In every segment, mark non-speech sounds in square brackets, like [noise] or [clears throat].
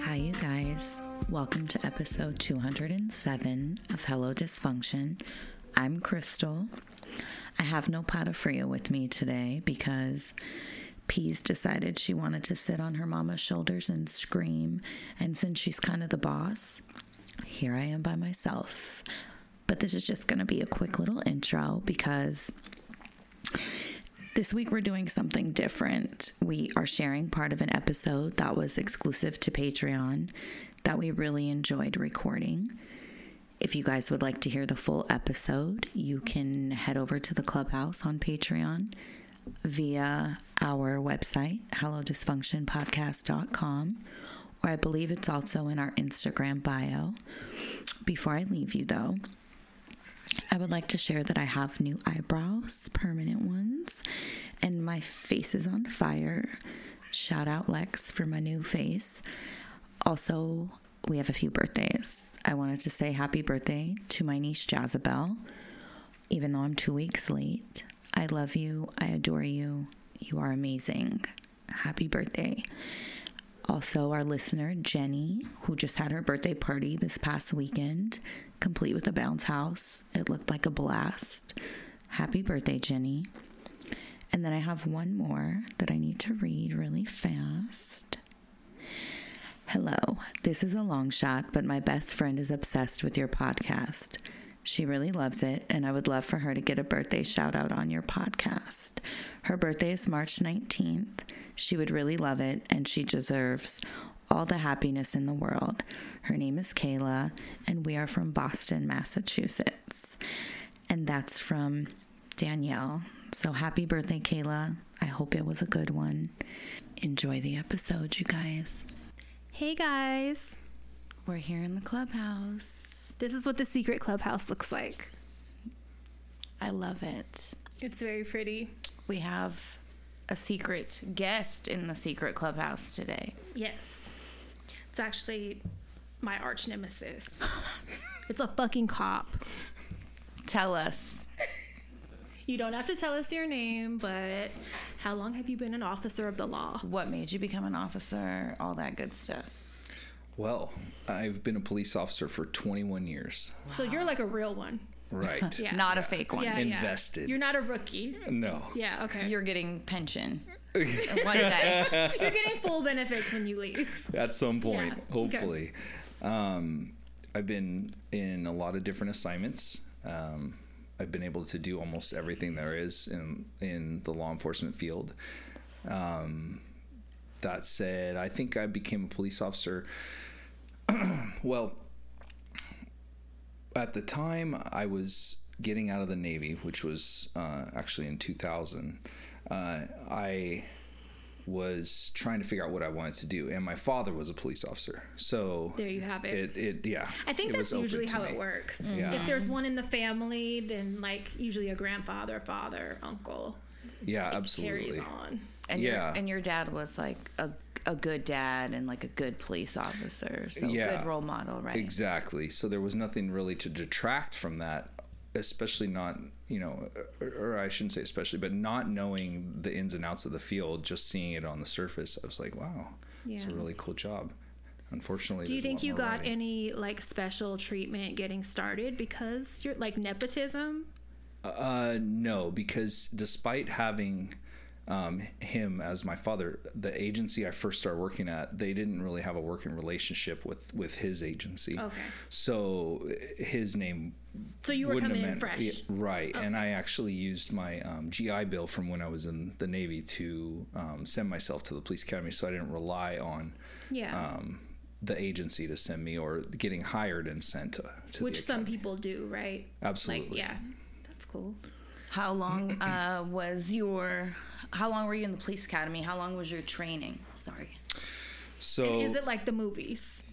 Hi, you guys. Welcome to episode 207 of Hello Dysfunction. I'm Crystal. I have no Patafria with me today because Peas decided she wanted to sit on her mama's shoulders and scream. And since she's kind of the boss, here I am by myself. But this is just going to be a quick little intro because this week we're doing something different. We are sharing part of an episode that was exclusive to Patreon that we really enjoyed recording. If you guys would like to hear the full episode, you can head over to the clubhouse on Patreon via our website, hellodysfunctionpodcast.com, or I believe it's also in our Instagram bio. Before I leave you, though, I would like to share that I have new eyebrows, permanent ones, and my face is on fire. Shout out Lex for my new face. Also, we have a few birthdays. I wanted to say happy birthday to my niece Jazabelle, even though I'm two weeks late. I love you. I adore you. You are amazing. Happy birthday. Also, our listener, Jenny, who just had her birthday party this past weekend, complete with a bounce house. It looked like a blast. Happy birthday, Jenny. And then I have one more that I need to read really fast. Hello, this is a long shot, but my best friend is obsessed with your podcast. She really loves it, and I would love for her to get a birthday shout out on your podcast. Her birthday is March 19th. She would really love it, and she deserves all the happiness in the world. Her name is Kayla, and we are from Boston, Massachusetts. And that's from Danielle. So happy birthday, Kayla. I hope it was a good one. Enjoy the episode, you guys. Hey guys, We're here in the clubhouse. this is what the secret clubhouse looks like. I love it. It's very pretty. We have a secret guest in the secret clubhouse today. Yes. It's actually my arch nemesis. [laughs] it's a fucking cop. Tell us. You don't have to tell us your name, but how long have you been an officer of the law? What made you become an officer? All that good stuff. Well, I've been a police officer for 21 years. So you're like a real one. Right. [laughs] Yeah. Not a fake one. Yeah, Invested. Yeah. You're not a rookie. No. Yeah, okay. You're, You're getting pension. [laughs] One day. You're getting full benefits when you leave. At some point, Yeah, okay. hopefully. Um, I've been in a lot of different assignments. Um, I've been able to do almost everything there is in in the law enforcement field. Um, that said, I think I became a police officer. [clears throat] well, at the time I was getting out of the Navy, which was uh, actually in 2000, uh, I was trying to figure out what I wanted to do, and my father was a police officer, so There you have it. it, it yeah. I think it that's usually how me. it works. Yeah. If there's one in the family, then like usually a grandfather, father, uncle Yeah, carries absolutely. on. And Yeah. your and your dad was like a a good dad and like a good police officer. So Yeah. good role model, right? Exactly. So there was nothing really to detract from that, especially not, you know, or, or I shouldn't say especially, but not knowing the ins and outs of the field, just seeing it on the surface, I was like, wow, it's a really cool job. Unfortunately, Do you think you got writing. any like special treatment getting started because you're like nepotism? Uh, no, because despite having um, him as my father, the agency I first started working at, they didn't really have a working relationship with with his agency. Okay. So his name So you were coming in meant- fresh. right? And I actually used my um, GI Bill from when I was in the Navy to um, send myself to the police academy, so I didn't rely on Yeah. um, the agency to send me or getting hired and sent to, to Which some people do, right? Absolutely. Like, yeah. That's cool. How long [clears throat] uh, was your? How long were you in the police academy? How long was your training? Sorry. So Is it like the movies? [laughs]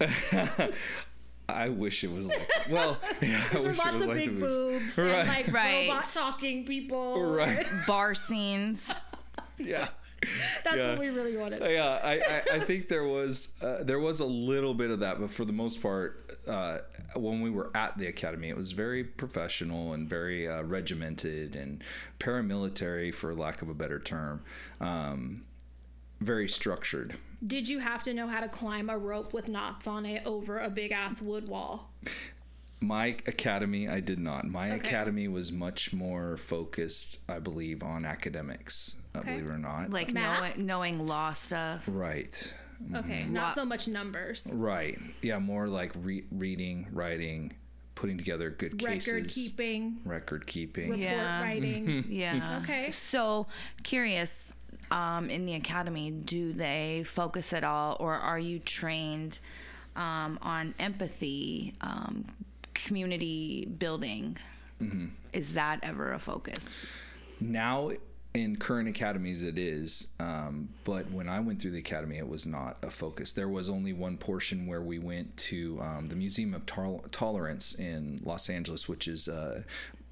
I wish it was like well, [laughs] yeah, I There wish it lots was of like big the movies. boobs Right. and like Right. robot talking people. Right. [laughs] Bar scenes. Yeah. That's Yeah. what we really wanted. yeah, I, I, I think there was uh, there was a little bit of that, but for the most part, uh, when we were at the academy, it was very professional and very uh, regimented and paramilitary, for lack of a better term, um, very structured. Did you have to know how to climb a rope with knots on it over a big ass wood wall? My academy, I did not. My Okay. academy was much more focused, I believe, on academics. Uh, Okay. believe it or not. Like knowing, knowing law stuff. right. Okay, Mm-hmm. not Lo- so much numbers. Right. Yeah, more like re- reading, writing, putting together good cases. Record keeping, Record keeping. report Yeah. writing. [laughs] Yeah. Okay. So curious, um, in the academy, do they focus at all, or are you trained um, on empathy, um, community building? Mm-hmm. Is that ever a focus? Now, in current academies, it is. Um, but when I went through the academy, it was not a focus. There was only one portion where we went to um, the Museum of Tol- Tolerance in Los Angeles, which is uh,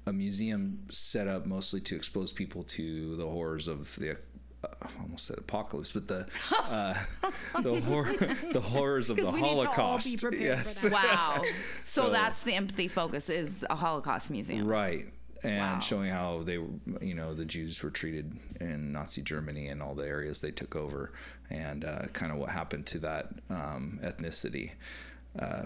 a museum set up mostly to expose people to the horrors of the. Uh, I almost said apocalypse, but the uh, [laughs] the hor- the horrors of [laughs] the we need to all be Holocaust. prepared for yes, that. Wow. [laughs] so, So- that's the empathy focus is a Holocaust museum. Right. And Wow. showing how they, were, you know, the Jews were treated in Nazi Germany and all the areas they took over, and uh, kind of what happened to that um, ethnicity uh,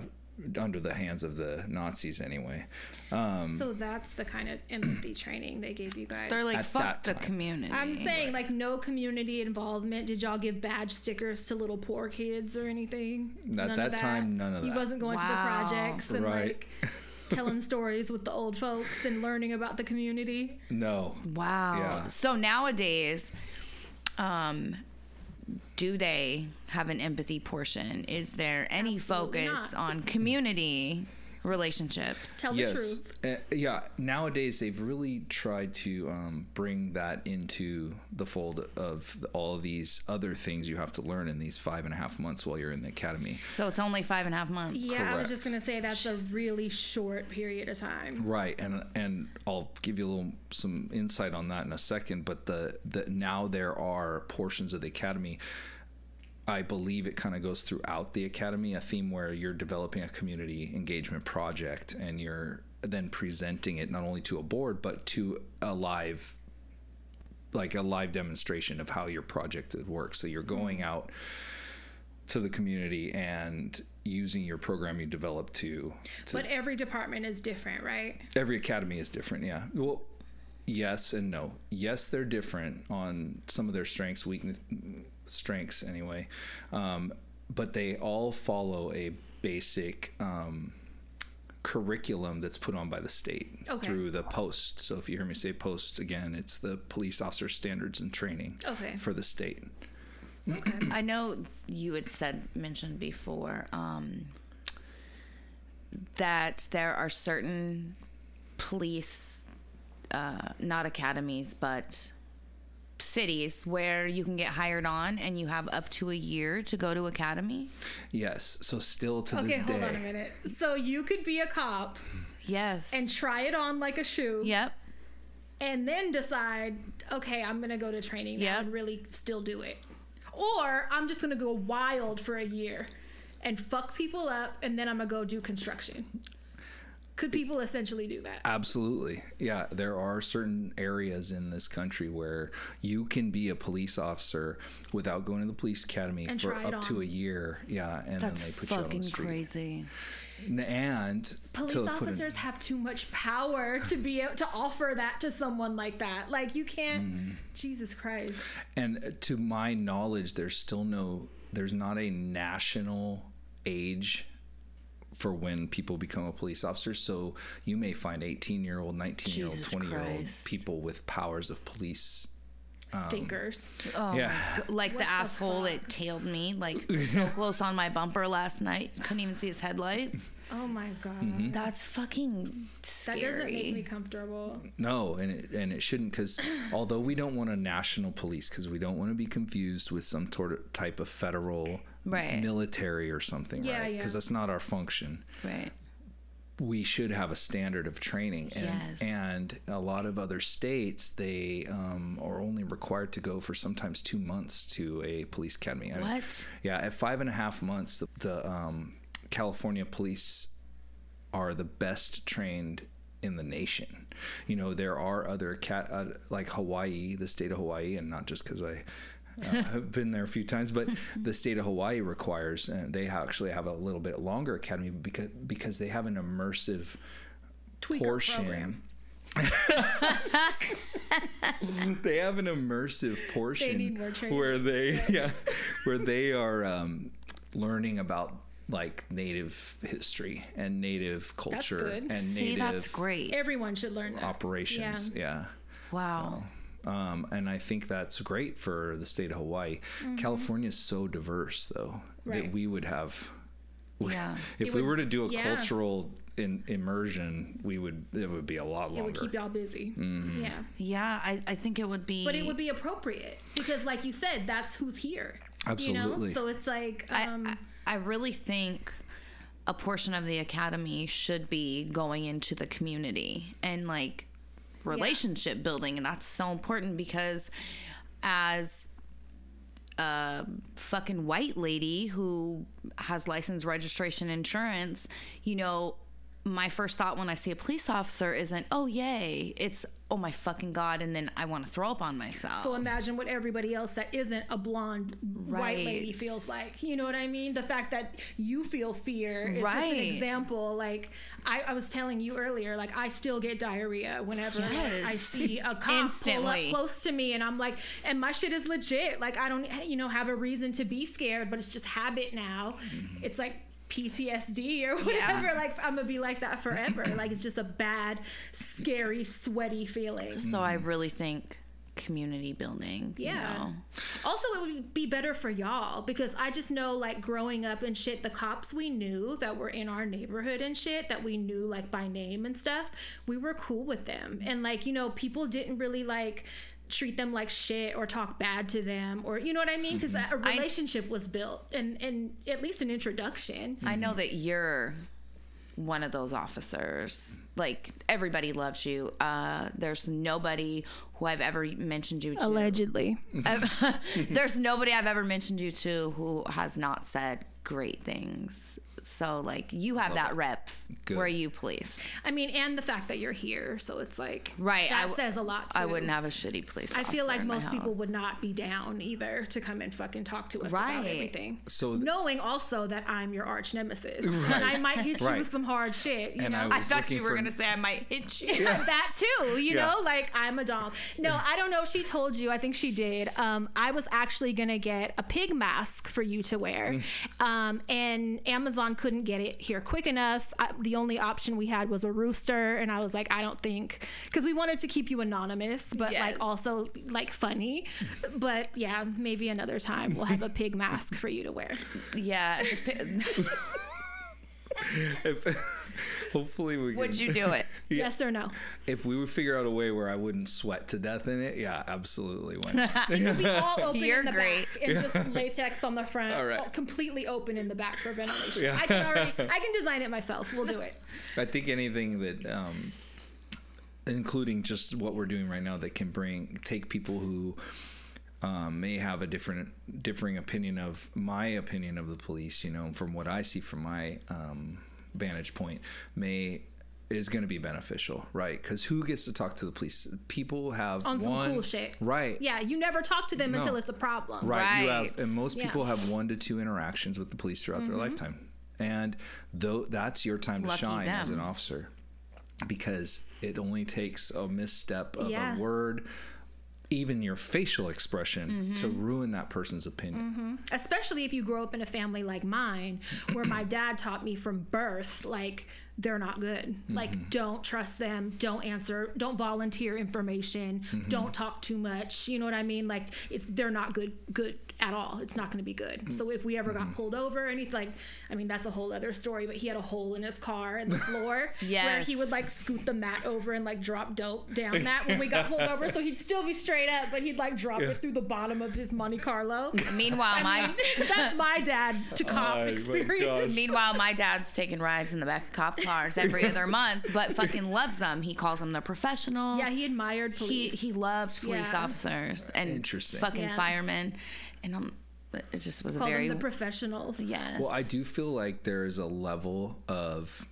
under the hands of the Nazis, anyway. Um, So that's the kind of empathy [clears throat] training they gave you guys. They're like At fuck the time. community. I'm saying like no community involvement. Did y'all give badge stickers to little poor kids or anything? At None of that time, none of You He wasn't going to the projects and Right. like [laughs] telling [laughs] stories with the old folks and learning about the community. no. Wow. Yeah. So nowadays, um, do they have an empathy portion? Is there any Absolutely focus not. on community relationships? Tell the yes. truth. Uh, yeah. Nowadays, they've really tried to um, bring that into the fold of all of these other things you have to learn in these five and a half months while you're in the academy. So it's only five and a half months. Yeah, I was just gonna say that's a really short period of time. Right, and and I'll give you a little some insight on that in a second. But the the now there are portions of the academy. I believe it kind of goes throughout the academy, a theme where you're developing a community engagement project and you're then presenting it not only to a board but to a live like a live demonstration of how your project works. So you're going mm-hmm. out to the community and using your program you developed to, to But every department is different, right? every academy is different yeah well yes and no yes they're different on some of their strengths weakness strengths anyway um, but they all follow a basic um, curriculum that's put on by the state Okay. through the post so if you hear me say post again it's the police officer standards and training Okay. for the state I know you had said mentioned before um, that there are certain police, uh, not academies, but cities where you can get hired on and you have up to a year to go to academy. yes so still to Okay, this day. Okay, hold on a minute. So you could be a cop Yes. and try it on like a shoe yep. and then decide, okay, I'm gonna go to training now Yep. and really still do it. Or I'm just gonna go wild for a year and fuck people up and then I'm gonna go do construction. Could people essentially do that? Absolutely. Yeah, there are certain areas in this country where you can be a police officer without going to the police academy And for try it up to a year. Yeah, and That's then they put you on fucking the street. crazy. And Police to put in- officers have too much power to be able to offer that to someone like that. Like you can't. Mm-hmm. Jesus Christ. and to my knowledge, there's still no, there's not a national age for when people become a police officer. So you may find 18 year old, 19 year old, 20 year old people with powers of police. Stinkers. Oh Yeah. Like What the the asshole that tailed me, like [laughs] so close on my bumper last night. Couldn't even see his headlights. Oh my god. Mm-hmm. That's fucking scary. That doesn't make me comfortable. No, and it, and it shouldn't because [laughs] although we don't want a national police because we don't want to be confused with some sort of type of federal Right. military or something, Yeah, right? yeah. Because that's not our function. right. we should have a standard of training and Yes. and a lot of other states they um, are only required to go for sometimes two months to a police academy I mean, What? yeah at five and a half months the, the um, california police are the best trained in the nation you know there are other cat uh, like hawaii the state of hawaii and not just because i [laughs] uh, have been there a few times, but the [laughs] state of Hawaii requires, and they actually have a little bit longer academy because because they have an immersive Tweaker portion. program. [laughs] they have an immersive portion need more training. where they yeah where they are um, learning about like native history and native culture good. and See, native that's great. Everyone should learn that. operations. Yeah. Wow. Um, and I think that's great for the state of Hawaii. California is so diverse, though, Mm-hmm. Right. that we would have. [laughs] Yeah. If It we would- were to do a yeah. cultural in, immersion, we would. It would be a lot longer. It longer. would keep y'all busy. Mm-hmm. Yeah. Yeah, I, I think it would be. But it would be appropriate because, like you said, that's who's here. You Absolutely. know? So it's like, um, I, I really think a portion of the academy should be going into the community and like relationship building. And that's so important because as a fucking white lady who has license, registration, insurance, you know, my first thought when I see a police officer isn't, oh, yay. It's, oh my fucking God. And then I want to throw up on myself. so imagine what everybody else that isn't a blonde white lady feels like. You know what I mean? The fact that you feel fear is just an example. Like I, I was telling you earlier, like I still get diarrhea whenever like, I see a [laughs] cop pull up close to me, and I'm like, and my shit is legit. Like I don't, you know, have a reason to be scared, but it's just habit now. Mm-hmm. It's like. PTSD or whatever. Like I'm gonna be like that forever. like it's just a bad, scary, sweaty feeling. So I really think community building. you Yeah. know. Also, it would be better for y'all because I just know, like, growing up and shit, the cops we knew that were in our neighborhood and shit that we knew, like, by name and stuff, we were cool with them. And, like, you know, people didn't really, like, treat them like shit or talk bad to them or you know what I mean because a relationship was built and and at least an introduction I know that you're one of those officers. Like everybody loves you. Uh, there's nobody who I've ever mentioned you to. allegedly [laughs] there's nobody I've ever mentioned you to who has not said great things. So like you have that rep Good. where you please. I mean and the fact that you're here so it's like Right, that I w- says a lot too. I wouldn't have a shitty police. I feel like most people would not be down either to come and fucking talk to us about Right. everything. So th- knowing also that I'm your arch nemesis [laughs] and I might hit you Right. with some hard shit. You And know? I I thought you were for- gonna say I might hit you. [laughs] that too, you Yeah. know, like I'm a dom. No, I don't know if she told you. I think she did. Um, I was actually gonna get a pig mask for you to wear, Mm. um, and Amazon couldn't get it here quick enough. I, the only option we had was a rooster, and I was like, I don't think because we wanted to keep you anonymous, but Yes. like also like funny. But yeah, maybe another time we'll have a pig mask for you to wear. Yeah. [laughs] if, [laughs] hopefully we Would can- you do it? [laughs] Yes or no? If we would figure out a way where I wouldn't sweat to death in it, yeah, absolutely. Why not? [laughs] be all open You're in the great. back and just [laughs] latex on the front, All right. all completely open in the back for ventilation. Yeah. I can already, I can design it myself. We'll do it. I think anything that, um, including just what we're doing right now, that can bring take people who um, may have a different differing opinion of my opinion of the police. You know, from what I see from my um, vantage point, may is going to be beneficial, right? Because who gets to talk to the police? People have On some one, cool shit. right? Yeah, you never talk to them No. until it's a problem. Right. You have, and most Yeah. people have one to two interactions with the police throughout their mm-hmm. lifetime, and though that's your time to Lucky shine as an officer, because it only takes a misstep of Yeah. a word, even your facial expression, mm-hmm. to ruin that person's opinion. Mm-hmm. Especially if you grow up in a family like mine, where my [clears throat] dad taught me from birth, like they're not good. Like mm-hmm. don't trust them. Don't answer. Don't volunteer information. Mm-hmm. Don't talk too much. You know what I mean? Like it's they're not good. Good at all. It's not going to be good. Mm-hmm. So if we ever got pulled over, and he's like, I mean that's a whole other story. But he had a hole in his car in the [laughs] floor where Yes. he would like scoot the mat over and like drop dope down that when we got pulled over. So he'd still be straight up, but he'd like drop it through the bottom of his Monte Carlo. Meanwhile, my [laughs] That's my dad to cop Oh experience. meanwhile my dad's taking rides in the back of cop cars every other [laughs] month, but fucking loves them. He calls them the professionals. Yeah, he admired he police. he loved police Yeah. officers and Interesting. fucking Yeah. firemen, and um, it just was a very them the professionals. yes. Well, I do feel like there is a level of,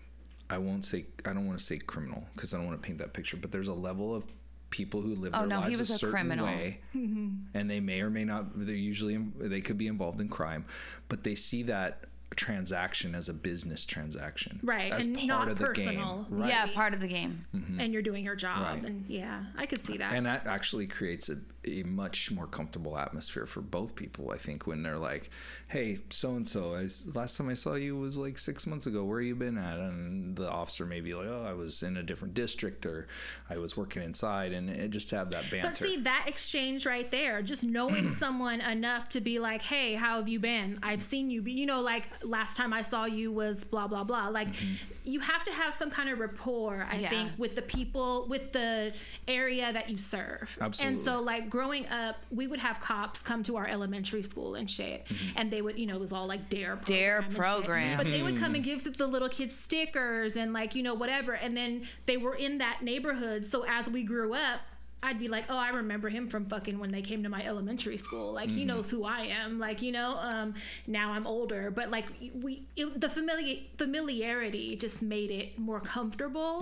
I won't say, I don't want to say criminal because I don't want to paint that picture, but there's a level of people who live Oh, their no, he lives was a a certain criminal. way, and they may or may not. They're usually they could be involved in crime, but they see that transaction as a business transaction, Right, As and part not of the personal. game, right? yeah, part of the game. Mm-hmm. And you're doing your job. Right. And yeah, I could see that. And that actually creates a, a much more comfortable atmosphere for both people. I think when they're like, "Hey, so and so, last time I saw you was like six months ago. Where you been at?" And the officer may be like, "Oh, I was in a different district, or I was working inside," and it just to have that banter. But see that exchange right there, just knowing [clears throat] someone enough to be like, "Hey, how have you been? I've seen you be, you know, like last time I saw you was blah blah blah." Like mm-hmm. you have to have some kind of rapport, I Yeah. think, with the people, with the area that you serve. Absolutely. And so like growing up, we would have cops come to our elementary school and shit, mm-hmm. and they would, you know, it was all like dare program Dare and shit. program. But they would come and mm-hmm. give the, the little kids stickers and like, you know, whatever. And then they were in that neighborhood. So as we grew up, I'd be like, oh, I remember him from fucking when they came to my elementary school. Like he mm-hmm. knows who I am. Like you know, um, now I'm older, but like we, it, the famili- familiarity just made it more comfortable.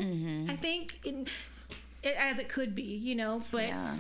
I think, in, it, as it could be, you know. But Yeah.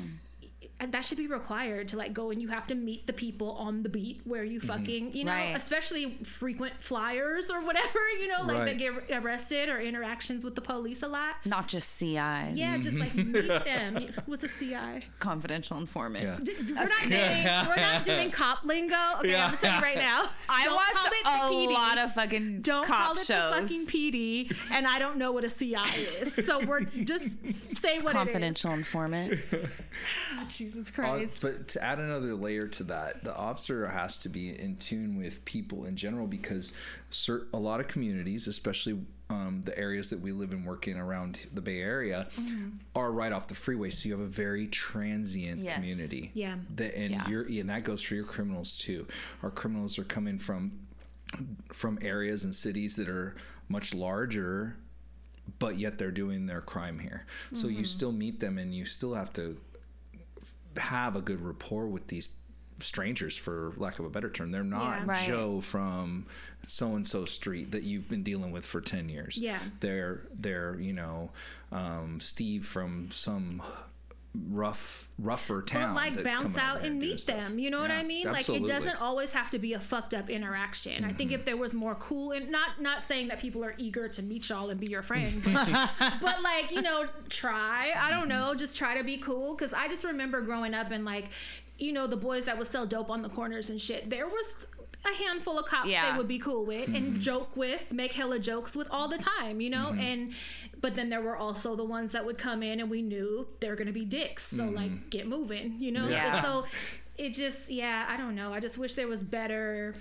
And that should be required to like go and you have to meet the people on the beat where you mm-hmm. fucking you know Right. especially frequent flyers or whatever [laughs] you know like Right. that get arrested or interactions with the police a lot Not just CIs. yeah just like meet mm-hmm. [laughs] them what's a ci Confidential informant. Yeah. D- we're not doing we're not [laughs] doing cop lingo okay i'm gonna tell you right now I Don't watched a PD. lot of fucking don't cop call it shows. the fucking PD, and I don't know what a CI is. So we're just say what Confidential informant. it is. Jesus Uh, Christ. but to add another layer to that, the officer has to be in tune with people in general because cer- a lot of communities, especially um, the areas that we live and work in around the Bay Area, Mm-hmm. are right off the freeway. So you have a very transient Yes. community. Yeah. The, and Yeah. you're and that goes for your criminals too. Our criminals are coming from from areas and cities that are much larger but yet they're doing their crime here. So Mm-hmm. you still meet them and you still have to f- have a good rapport with these strangers for lack of a better term. They're not Yeah. Right. Joe from so and so street that you've been dealing with for 10 years. Yeah. They're they're, you know, um, Steve from some rough rougher town. But like bounce out and meet stuff. them. You know what I mean? Like it doesn't always have to be a fucked up interaction. I think if mm-hmm. there was more cool and not not saying that people are eager to meet y'all and be your friend, [laughs] but, but, like you know, try. I don't mm-hmm. know, just try to be cool. Because I just remember growing up and like, you know, the boys that would sell dope on the corners and shit. There was a handful of cops Yeah. they would be cool with and mm-hmm. joke with, make hella jokes with all the time, you know? Mm-hmm. And but then there were also the ones that would come in and we knew they're gonna be dicks. So mm-hmm. like get moving, you know? Yeah. So it just yeah, I don't know. I just wish there was better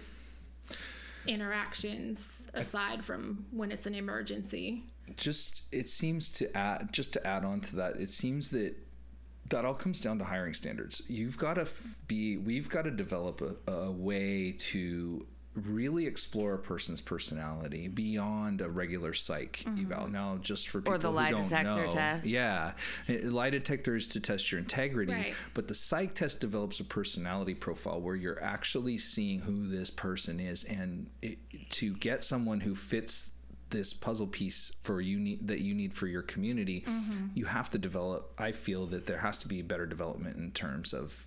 interactions aside from when it's an emergency. just it seems to add just to add on to that it seems that that all comes down to hiring standards you've got to f- be we've got to develop a, a way to really explore a person's personality beyond a regular psych mm-hmm. eval now just for people Or the who lie don't detector know, test. yeah lie detector is to test your integrity Right. but the psych test develops a personality profile where you're actually seeing who this person is and it, to get someone who fits this puzzle piece for you need that you need for your community you have to develop i feel that there has to be better development in terms of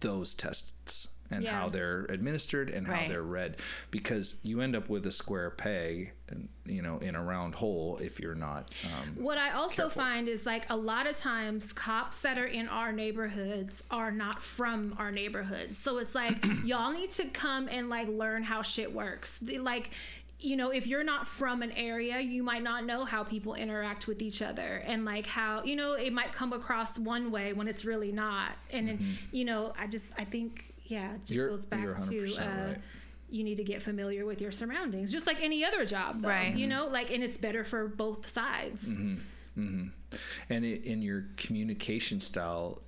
those tests and Yeah. how they're administered and how they're read because you end up with a square peg and you know in a round hole if you're not um, What I also Careful. find is like a lot of times cops that are in our neighborhoods are not from our neighborhoods. So it's like [clears throat] y'all need to come and like learn how shit works. The- Like you know, if you're not from an area, you might not know how people interact with each other and like how, you know, it might come across one way when it's really not. And then, you know, I just I think yeah, it just Mm-hmm. You're- goes back to uh right. you need to get familiar with your surroundings, just like any other job, though. Right. You know, like, and it's better for both sides. Mm-hmm. and it, in your communication style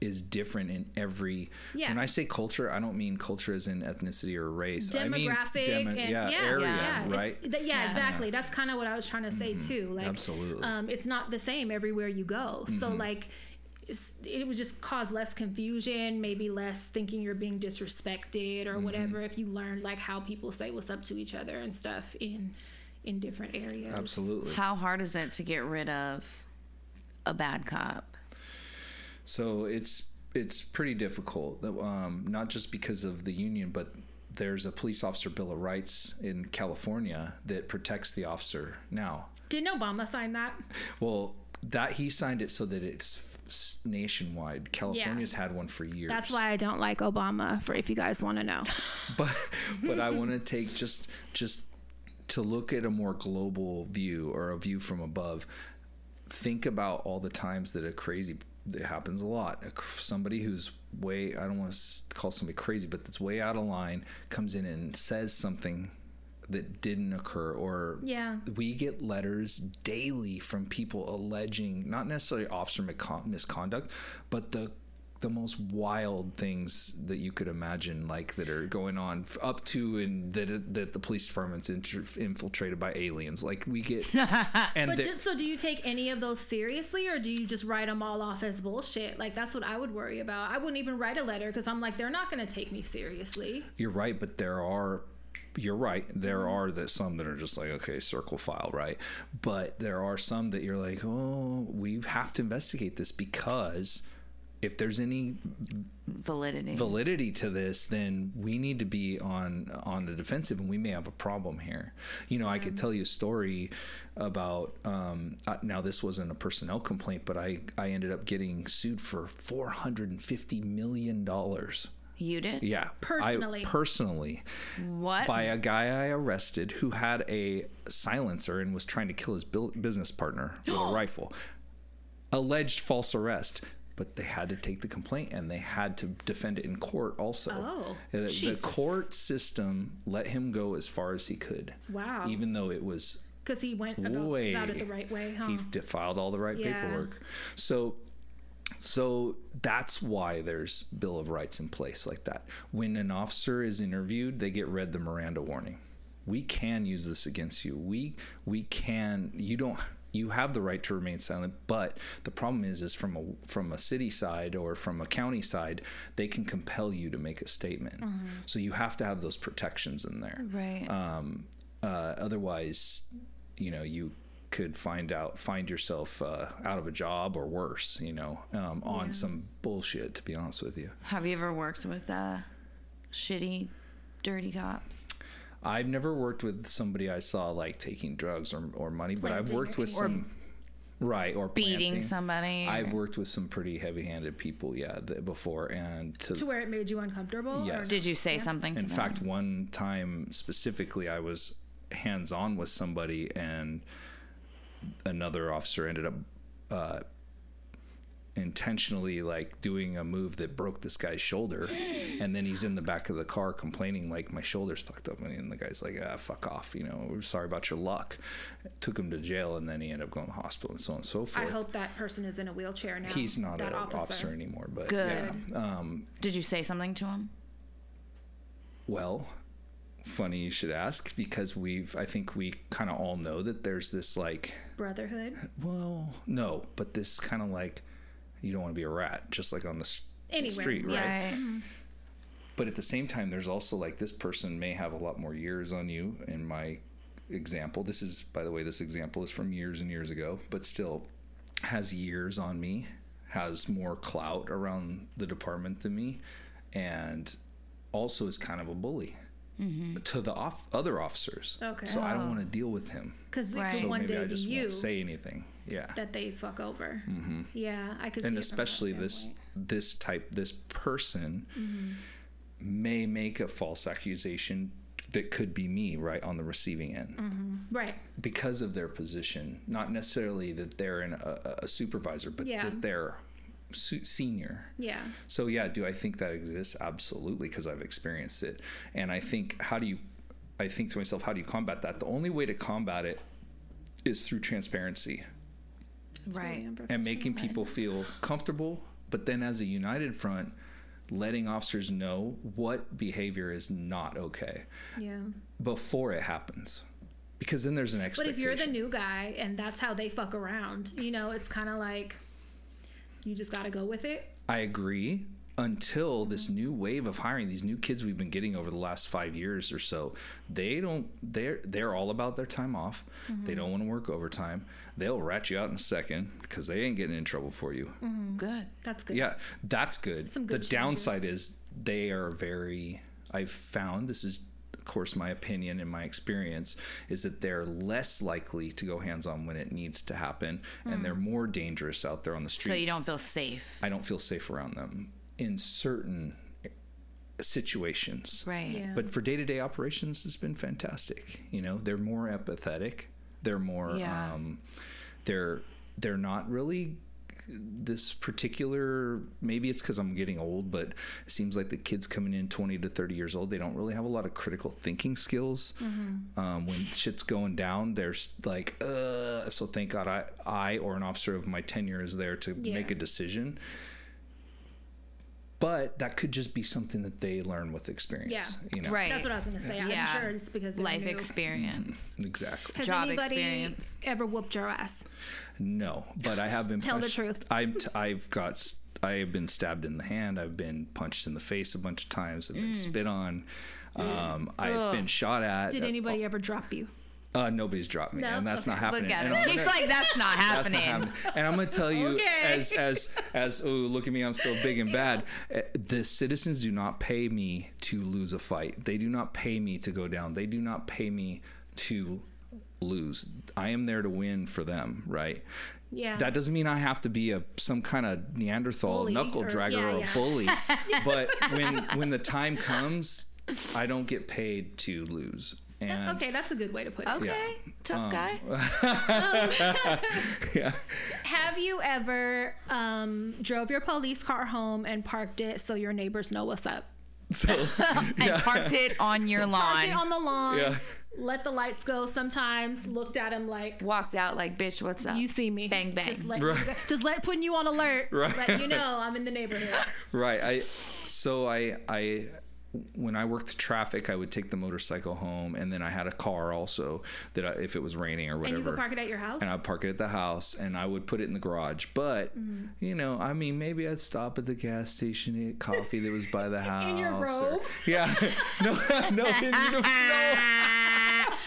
is different in every Yeah. when i say culture i don't mean culture as in ethnicity or race i mean demographic demo- and yeah, yeah, area yeah, right th- yeah, exactly. That's kind of what I was trying to say mm-hmm. too. Like, Absolutely. um, it's not the same everywhere you go. So mm-hmm. like, it would just cause less confusion, maybe less thinking you're being disrespected or mm-hmm. whatever. If you learned like how people say what's up to each other and stuff in in different areas. absolutely How hard is it to get rid of a bad cop? So it's it's pretty difficult, um, not just because of the union, but there's a police officer bill of rights in California that protects the officer now. Didn't Obama sign that? Well, that he signed it so that it's nationwide. California's had one for years. That's why I don't like Obama. For if you guys want to know. [laughs] but but I want to take just just to look at a more global view or a view from above. Think about all the times that a crazy it happens a lot. Somebody who's way I don't want to call somebody crazy, but that's way out of line comes in and says something that didn't occur or Yeah. we get letters daily from people alleging not necessarily officer misconduct but the the most wild things that you could imagine like that are going on up to and that that the police department's inter- infiltrated by aliens like we get [laughs] and But the- ju- so, do you take any of those seriously, or do you just write them all off as bullshit? Like that's what I would worry about. I wouldn't even write a letter because I'm like, they're not going to take me seriously. You're right, but there are you're right. There mm-hmm. are that some that are just like okay, circle file, right? But there are some that you're like, oh, we have to investigate this because if there's any Validity. validity to this, then we need to be on on the defensive, and we may have a problem here. You know, I could tell you a story about. Um, uh, now, this wasn't a personnel complaint, but I I ended up getting sued for four hundred and fifty million dollars. you did? Yeah, Personally. I, personally, What? by a guy I arrested who had a silencer and was trying to kill his bil- business partner with a [gasps] rifle. Alleged false arrest, but they had to take the complaint and they had to defend it in court also. Oh, the, the court system let him go as far as he could. Wow. Even though it was Because he went about, way about it the right way, huh? he filed all the right Yeah. paperwork so so that's why there's bill of rights in place like that when an officer is interviewed they get read the miranda warning we can use this against you we we can you don't you have the right to remain silent but the problem is is from a from a city side or from a county side they can compel you to make a statement so you have to have those protections in there Right. um, uh, otherwise, you know, you could find out find yourself uh, out of a job or worse, you know, um, on some bullshit. To be honest with you, Have you ever worked with uh, shitty, dirty cops? I've never worked with somebody I saw like taking drugs or, or money, but I've worked with or- some. Right, or Beating planting. somebody? I've worked with some pretty heavy-handed people, yeah, th- before, and to, to where it made you uncomfortable? or- Yes. Did you say something to in them? fact one time specifically i was hands on with somebody and another officer ended up uh, intentionally like doing a move that broke this guy's shoulder and then he's in the back of the car complaining like my shoulder's fucked up and the guy's like ah fuck off you know we're sorry about your luck took him to jail and then he ended up going to the hospital and so on and so forth I hope that person is in a wheelchair now. he's not that an officer. anymore but Good. yeah um, Did you say something to him? Well, funny you should ask because we've I think we kind of all know that there's this like Brotherhood. well, no, but this kind of like you don't want to be a rat just like on the Anywhere, street, right? yeah. Right. Mm-hmm. But at the same time there's also like this person may have a lot more years on you in my example. This is by the way this example is from years and years ago, but still has years on me, has more clout around the department than me and also is kind of a bully mm-hmm. to the off- other officers. Okay. So I don't oh. want to deal with him. Because Right. So one maybe day I just you won't say anything. Yeah. that they fuck over. Mm-hmm. Yeah, I could. see it from and especially this this type this person Mm-hmm. may make a false accusation that could be me right on the receiving end right. because of their position not necessarily that they're in a, a supervisor but Yeah. that they're su- senior Yeah. so yeah, do I think that exists? Absolutely, because I've experienced it. And I think how do you? I think to myself, how do you combat that? The only way to combat it is through transparency Right. and making people feel comfortable but then as a united front, letting officers know what behavior is not okay Yeah. before it happens, because then there's an expectation. But if you're the new guy and that's how they fuck around, you know, it's kind of like you just got to go with it. I agree. Until this new wave of hiring, these new kids we've been getting over the last five years or so, they don't. They're they're all about their time off. They don't want to work overtime. They'll rat you out in a second because they ain't getting in trouble for you. Mm-hmm. Good. That's good. Yeah, that's good. Some the good changes. downside is they are very. I've found this is, of course, my opinion and my experience is that they're less likely to go hands on when it needs to happen, and they're mm. more dangerous out there on the street. So you don't feel safe. I don't feel safe around them in certain situations. Right. Yeah. But for day to day operations, it's been fantastic. You know, they're more empathetic. They're more. Yeah. Um, they're they're not really this particular maybe it's because i'm getting old but it seems like the kids coming in 20 to 30 years old they don't really have a lot of critical thinking skills um, when shit's going down there's like uh so thank god i i or an officer of my tenure is there to Yeah. make a decision but that could just be something that they learn with experience Yeah. you know Right. That's what I was going to say. Yeah. I'm sure it's because they're Life new. experience. exactly Has job anybody experience. ever whooped your ass? No, but I have been [laughs] Tell the truth. I'm t- I've got s- I have been stabbed in the hand. I've been punched in the face a bunch of times. I've Mm. been spit on. Um, I've been shot at. Did Uh, anybody ever drop you? Uh, nobody's dropped me, No? and that's Okay. not happening. Look at And him. I'm He's like, that's not that's happening. not happening. And I'm gonna tell you, Okay. as as as oh, look at me, I'm so big and bad. [laughs] Uh, The citizens do not pay me to lose a fight. They do not pay me to go down. They do not pay me to lose. I am there to win for them, right? Yeah. That doesn't mean I have to be a some kind of Neanderthal Bully knuckle or- dragger yeah, or a yeah. bully. [laughs] but when when the time comes, I don't get paid to lose. And okay, that's a good way to put it. Okay. Tough guy. [laughs] [laughs] yeah. Have you ever um, drove your police car home and parked it so your neighbors know what's up? So [laughs] and parked it on your lawn. Parked it on the lawn. yeah. Let the lights go. Sometimes looked at him like Walked out like, bitch, what's up? you see me. Bang, bang. Just let Right. just let putting you on alert. Right. Let you know I'm in the neighborhood. Right. I so I I when I worked traffic, I would take the motorcycle home, and then I had a car also that I, if it was raining or And whatever. you could park it at your house. and I'd park it at the house and I would put it in the garage. But, Mm-hmm. you know, I mean, maybe I'd stop at the gas station get coffee that was by the house. [laughs] In your or- robe? [laughs] yeah. [laughs] No, no. No.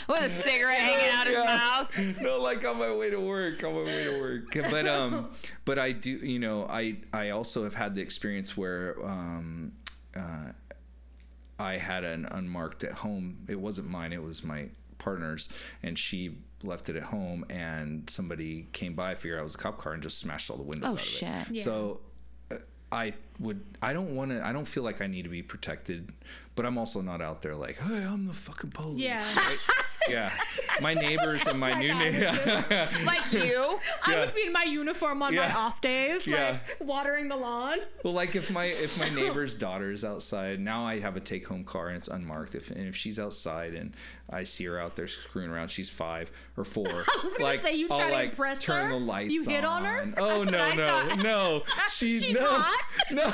With a cigarette hanging out his Yeah. mouth. no, like on my way to work, on my way to work. But um, but I do, you know, I I also have had the experience where um, uh, I had an unmarked at home. It wasn't mine. It was my partner's, and she left it at home. And somebody came by, figured out it was a cop car, and just smashed all the windows Oh, out of shit. it. Yeah. So. uh, I would. I don't want to. I don't feel like I need to be protected, but I'm also not out there like, hey, I'm the fucking police. Yeah. right? yeah. My neighbors and my [laughs] Like new I would neighbor. [laughs] Like you. [laughs] I Yeah. would be in my uniform on my off days, Yeah. like watering the lawn. Well, like if my if my neighbor's daughter's outside, now I have a take home car and it's unmarked. If and if she's outside and I see her out there screwing around, she's five or four. I was gonna like say, you I'll try to like impress turn her? the lights. You hit on her? Oh That's no no no! She She's no hot? no [laughs]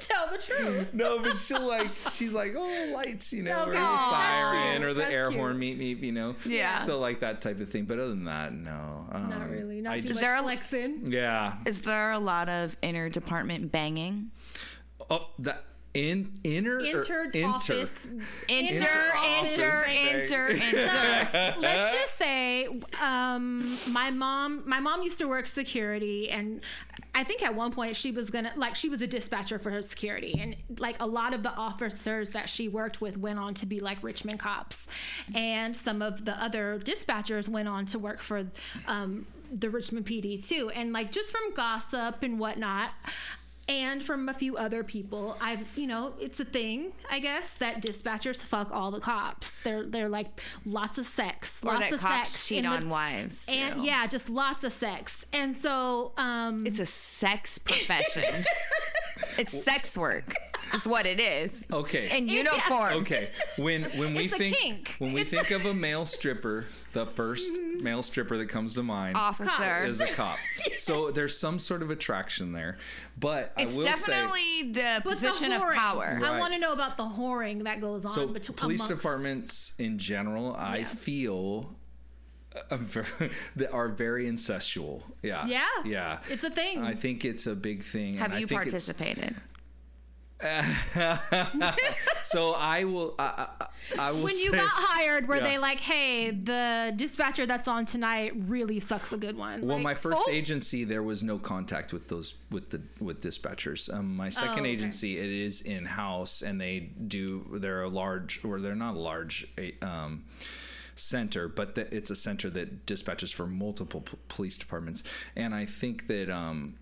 Tell the truth. no, but she'll like she's like oh lights you know or the siren or the cute. air That's horn meet meet you know Yeah. so like that type of thing. But other than that, no. Um, Not really. Not I too just much there a- flexing. yeah. Is there a lot of interdepartment banging? Oh that in inner or Inter inter. office. Enter, enter, enter, enter. Let's just say, um, my mom, my mom used to work security, and I think at one point she was gonna, like, she was a dispatcher for her security, and like a lot of the officers that she worked with went on to be like Richmond cops, and some of the other dispatchers went on to work for, um, the Richmond PD too, and like just from gossip and whatnot. And from a few other people, I've you know it's a thing I guess that dispatchers fuck all the cops. They're they're like lots of sex, Or lots that of cops sex cheat in the- on wives. Too. and yeah, just lots of sex. And so um It's a sex profession. [laughs] it's sex work. is what it is. Okay. In uniform. Okay. When when we It's think when we It's think of a male stripper, the first male stripper that comes to mind Officer. is a cop. [laughs] So there's some sort of attraction there. But It's I will say definitely the But the position of power. Right. I want to know about the whoring that goes on so between police amongst- departments in general, I Yeah. feel uh, [laughs] that are very incestual. Yeah. Yeah. Yeah. It's a thing. I think it's a big thing. Have and I you think it's- participated? [laughs] So I will. I, I, I will when you say- got hired, were Yeah. they like, "Hey, the dispatcher that's on tonight really sucks a good one"? Well, Like, my first oh, agency, there was no contact with those with the with dispatchers. Um, my second Oh, okay. agency, it is in house, and they do. They're a large, or they're not a large. Um, center but the, it's a center that dispatches for multiple p- police departments and i think that um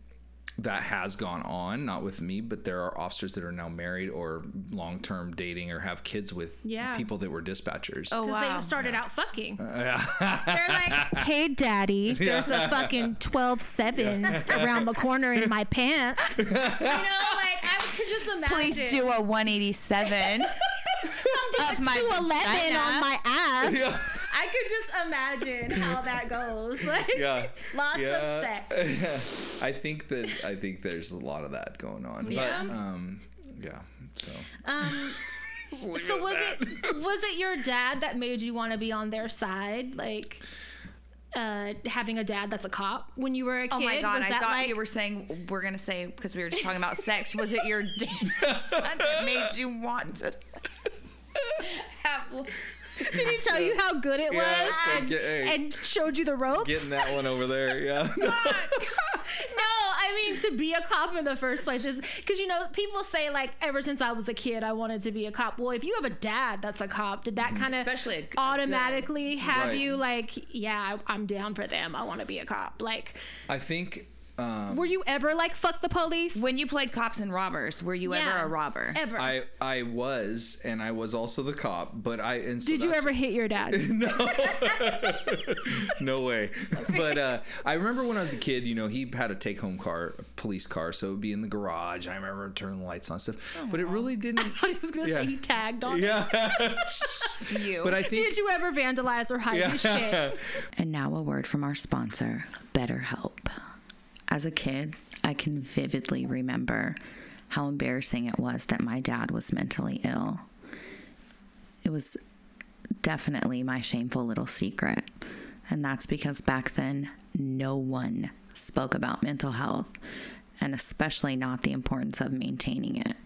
that has gone on not with me but there are officers that are now married or long-term dating or have kids with Yeah. people that were dispatchers Oh because wow. they started out fucking. Uh, [laughs] They're like, "Hey, daddy, [laughs] there's a fucking 12-7 around the corner in my pants." [laughs] You know, like I could just imagine. Please do a 187 of my 211 vagina. on my ass. I could just imagine how that goes. [laughs] Like, yeah lots Yeah. of sex. [laughs] I think that I think there's a lot of that going on. Yeah. But, um, yeah. So. Um, [laughs] so was it was it your dad that made you want to be on their side, like uh, having a dad that's a cop when you were a kid? Oh my god! was I thought like, you were saying we're gonna say because we were just talking about sex. Was it your dad that made you want to have? [laughs] Did he tell you how good it Yeah, was it's like, and, hey. and showed you the ropes? Getting that one over there, [laughs] yeah. no, I mean to be a cop in the first place is because you know people say like ever since I was a kid I wanted to be a cop. Well, if you have a dad that's a cop, did that mm-hmm. kind of Especially a g- a good- automatically have Right. you like, yeah, I'm down for them. I want to be a cop. Like, I think. Um, were you ever like fuck the police? When you played cops and robbers, were you Yeah. ever a robber? Ever? I I was, and I was also the cop, but I. And so did you that's- ever hit your dad? [laughs] [laughs] no way. But uh, I remember when I was a kid, you know, he had a take home car, a police car, so it would be in the garage. I remember turning the lights on and stuff. But it really [laughs] didn't. I thought he was gonna Yeah. say he tagged on. yeah. You. but I think. Did you ever vandalize or hide his shit? And now a word from our sponsor, BetterHelp. As a kid, I can vividly remember how embarrassing it was that my dad was mentally ill. It was definitely my shameful little secret. And that's because back then, no one spoke about mental health, and especially not the importance of maintaining it.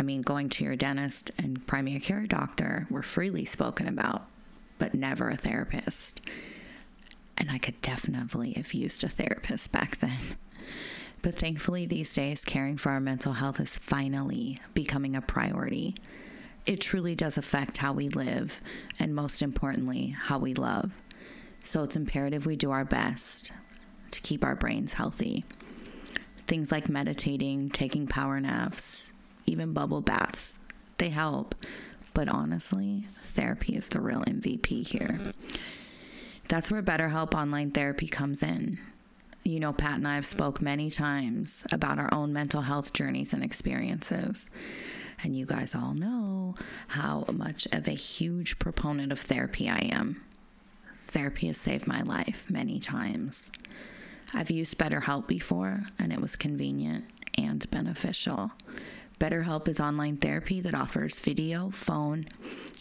I mean, going to your dentist and primary care doctor were freely spoken about, but never a therapist. And I could definitely have used a therapist back then. But thankfully, these days, caring for our mental health is finally becoming a priority. It truly does affect how we live, and most importantly, how we love. So it's imperative we do our best to keep our brains healthy. Things like meditating, taking power naps, even bubble baths, they help. But honestly, therapy is the real MVP here. That's where BetterHelp Online Therapy comes in. You know, Pat and I have spoke many times about our own mental health journeys and experiences. And you guys all know how much of a huge proponent of therapy I am. Therapy has saved my life many times. I've used BetterHelp before, and it was convenient and beneficial. BetterHelp is online therapy that offers video, phone,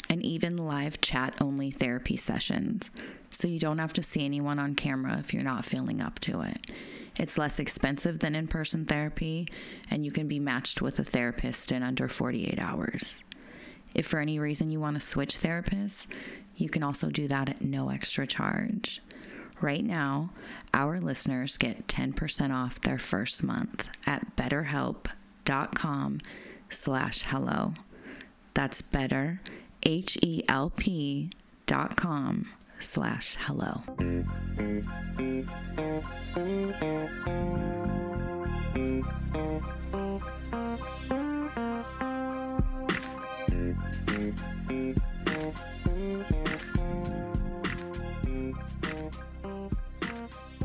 and even live chat only therapy sessions, so you don't have to see anyone on camera if you're not feeling up to it. It's less expensive than in person therapy, and you can be matched with a therapist in under 48 hours. If for any reason you want to switch therapists, you can also do that at no extra charge. Right now, our listeners get 10% off their first month at betterhelp.com slash hello. That's better, H-E-L-P dot com slash hello.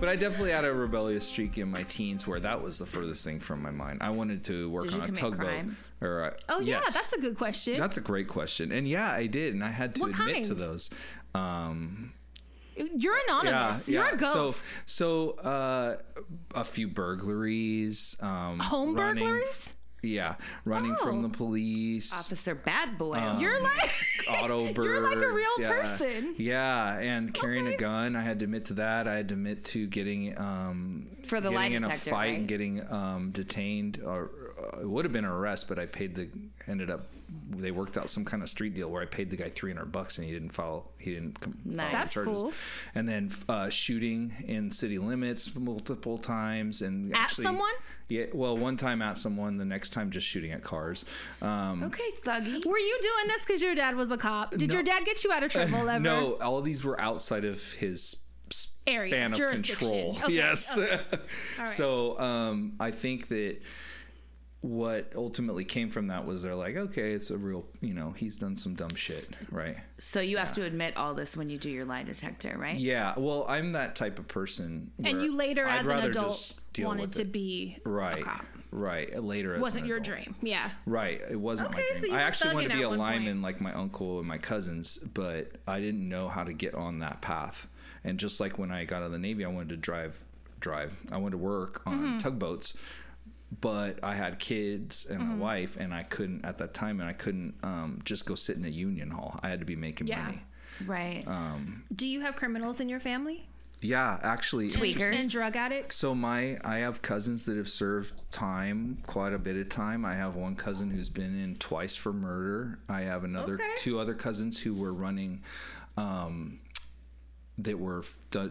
but I definitely had a rebellious streak in my teens where that was the furthest thing from my mind. I wanted to work Did on a tugboat. crimes? Or uh, Oh yeah, yes. that's a good question. That's a great question, and yeah, I did, and I had to What admit to those. Um, You're anonymous. You're a ghost. So, so uh, a few burglaries. Um, Home running- burglaries? Yeah, running from Oh. the police. Officer Bad Boy. Um, You're like [laughs] auto birds. [laughs] You're like a real yeah. person. Yeah, and carrying Okay. a gun. I had to admit to that. I had to admit to getting um For the lie getting in detector, a fight right? and getting um detained. Or uh, it would have been an arrest, but I paid the ended up. They worked out some kind of street deal where I paid the guy three hundred bucks and he didn't file. He didn't. Com- Nice. That's charges. cool. And then uh, shooting in city limits multiple times and At actually, someone? Yeah. Well, one time at someone. The next time just shooting at cars. Um, okay, thuggy. Were you doing this because your dad was a cop? Did your dad get you out of trouble [laughs] ever? No, all of these were outside of his Area, span of control. Okay, yes. [laughs] right. So um, I think that what ultimately came from that was they're like, okay, it's a real, you know, he's done some dumb shit, right? So you have to admit all this when you do your lie detector, right? Yeah. Well, I'm that type of person. And you later, I'd as an rather adult, just wanted to it. be right, a cop. right. Later, as Wasn't an your adult. dream? Yeah. Right. It wasn't Okay, my dream. you I actually wanted to be a one point. lineman like my uncle and my cousins, but I didn't know how to get on that path. And just like when I got out of the Navy, I wanted to drive, drive. I wanted to work on Mm-hmm. tugboats, but I had kids and Mm-hmm. a wife, and I couldn't at that time, and I couldn't um, just go sit in a union hall. I had to be making Yeah. money. Right. Um, Do you have criminals in your family? Yeah, actually, Tweakers. And drug addicts? So my I have cousins that have served time, quite a bit of time. I have one cousin who's been in twice for murder. I have another Okay. two other cousins who were running um that were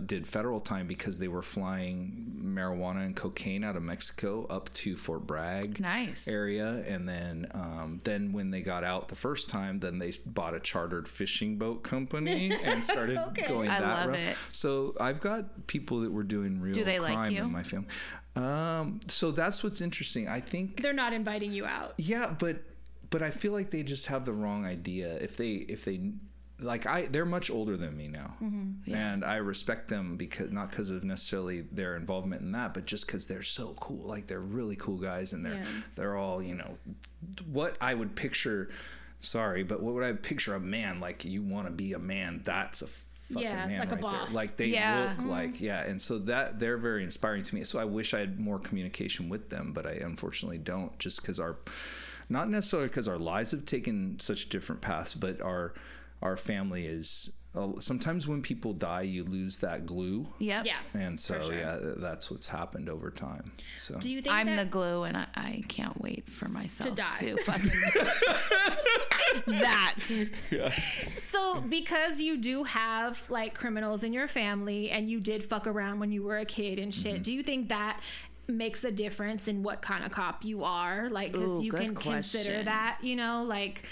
did federal time because they were flying marijuana and cocaine out of Mexico up to Fort Bragg Nice. area and then um, then when they got out the first time then they bought a chartered fishing boat company [laughs] and started Okay. going I that route. it. So I've got people that were doing real Do they like crime you? in my family. Um, so that's what's interesting. I think They're not inviting you out. yeah, but but I feel like they just have the wrong idea. If they if they like I they're much older than me now. Mm-hmm. And I respect them because not because of necessarily their involvement in that, but just because they're so cool. Like they're really cool guys, and they're Yeah. they're all you know what I would picture. Sorry, but what would I picture a man like? You want to be a man? That's a fucking Yeah, man like a right boss. there. Like they Yeah. look like yeah, and so that they're very inspiring to me. So I wish I had more communication with them, but I unfortunately don't. Just because our, not necessarily because our lives have taken such different paths, but our our family is. Uh, sometimes when people die, you lose that glue, Yep. Yeah. and so sure. yeah, that's what's happened over time. So Do you think I'm that, the glue, and I, I can't wait for myself die. to [laughs] fucking that. So, because you do have like criminals in your family and you did fuck around when you were a kid and Mm-hmm. shit, do you think that makes a difference in what kind of cop you are? Like, because you good can consider that, you know, like.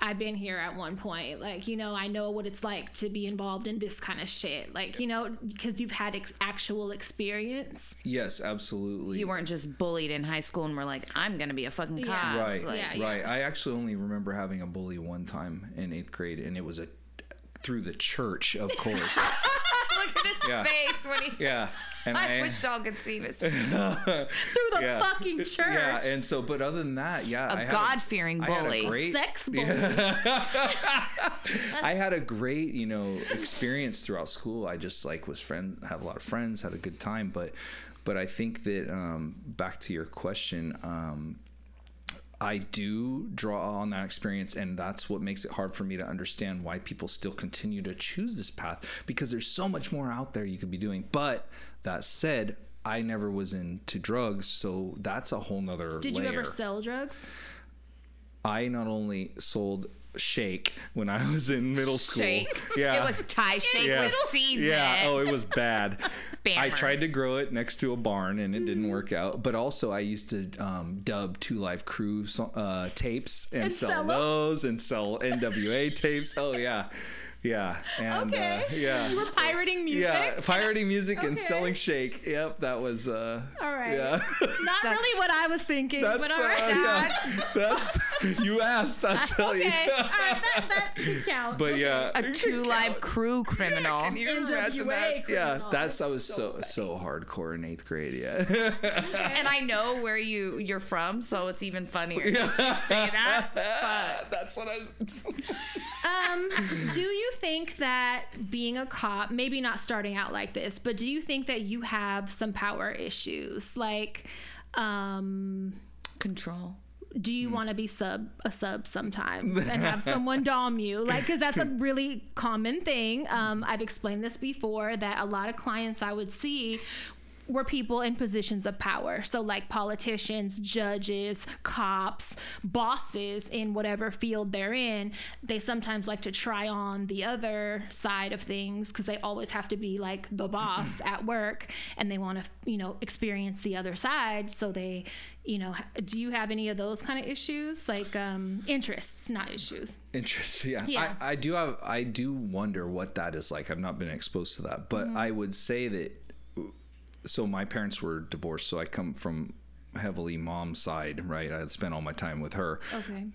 I've been here at one point. Like, you know, I know what it's like to be involved in this kind of shit. Like, you know, because you've had ex- actual experience. yes, absolutely. You weren't just bullied in high school and were like, I'm gonna be a fucking cop. Yeah. right Like, Yeah, yeah. right i actually only remember having a bully one time in eighth grade and it was a through the church of course [laughs] Look at his Yeah. face when he. [laughs] yeah and I, i, wish y'all could see this. [laughs] Through the Yeah. fucking church. yeah and so but other than that yeah A I had God-fearing I had a bully. great- Sex bully. [laughs] i had a great you know experience throughout school i just like was friend have a lot of friends had a good time but but i think that um back to your question um I do draw on that experience, and that's what makes it hard for me to understand why people still continue to choose this path because there's so much more out there you could be doing. But that said, I never was into drugs, so that's a whole nother Did layer. you ever sell drugs? I not only sold shake when I was in middle school. Shake. [laughs] Yeah. It was Thai shake yeah. with seeds Yeah. Oh, it was bad. [laughs] I tried to grow it next to a barn and it didn't work out. But also, I used to um, dub Two Live Crew uh, tapes and, And sell sell those and sell NWA [laughs] tapes. Oh yeah. Yeah, and Okay. uh, yeah, You were pirating music. yeah, pirating music and selling shake. Yep, that was. uh All right. Yeah. Not really what I was thinking, That's, but all uh, right. yeah, that's [laughs] you asked. I'll tell you. okay. All right. That, that [laughs] could count. But Okay. yeah, A [laughs] two live crew criminal. Can you NWA imagine that? Yeah, criminal. that's I was so so so hardcore in eighth grade. Yeah. And I know where you you're from, so it's even funnier. that you say that. But that's what I was. Um, do you think that being a cop, maybe not starting out like this, but do you think that you have some power issues? Like, um, control. Do you want to be sub a sub sometimes [laughs] and have someone dom you? Like because that's a really common thing. Um, i've explained this before that a lot of clients i would see were people in positions of power so like politicians judges cops bosses in whatever field they're in they sometimes like to try on the other side of things because they always have to be like the [clears throat] boss at work and they want to you know experience the other side so they you know do you have any of those kind of issues like um interests not issues Interesting. Yeah. Yeah. I, I do have. I do wonder what that is like. I've not been exposed to that, but I would say that. So my parents were divorced, so I come from heavily mom's side, right? I spent all my time with her. okay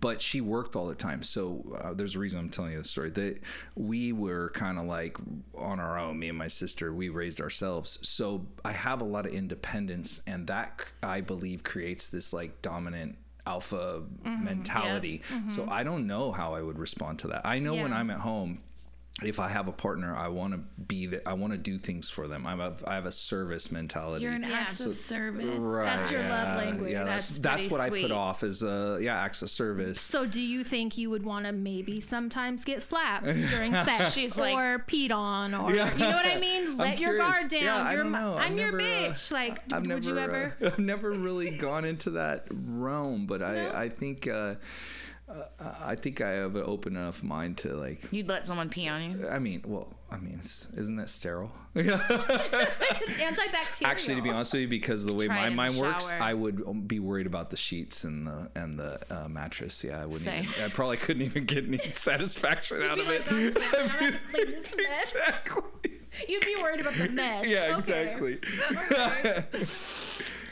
but she worked all the time. So uh, there's a reason I'm telling you the story. That we were kind of like on our own. Me and my sister, we raised ourselves. So I have a lot of independence, and that I believe creates this like dominant alpha mentality. So I don't know how I would respond to that. I know when I'm at home. If I have a partner, I want to be that. I want to do things for them. I have I have a service mentality. You're an Yeah. acts of service. Right. That's your love language. Yeah, that's That's that's, pretty what I put off as a yeah acts of service. so do you think you would want to maybe sometimes get slapped during [laughs] sex She's like- or peed on or Yeah. you know what i mean [laughs] I'm let your curious. guard down Yeah, I You're don't my- know. I've i'm your never, uh, bitch like I've would never, you ever uh, [laughs] I've never really gone into that realm, but No? I, I think, uh, uh, I think I have an open enough mind to like. You'd let someone pee on you. I mean, well, I mean, isn't that sterile? [laughs] it's antibacterial Actually, to be honest with you, because of the way Try my mind works. I would um, be worried about the sheets and the and the uh, mattress. Yeah, I wouldn't. Same. Even, I probably couldn't even get any [laughs] satisfaction out of [laughs] be it. like, "Oh, damn, I'm gonna have to clean this exactly. you'd be worried about the mess Yeah, Okay. exactly.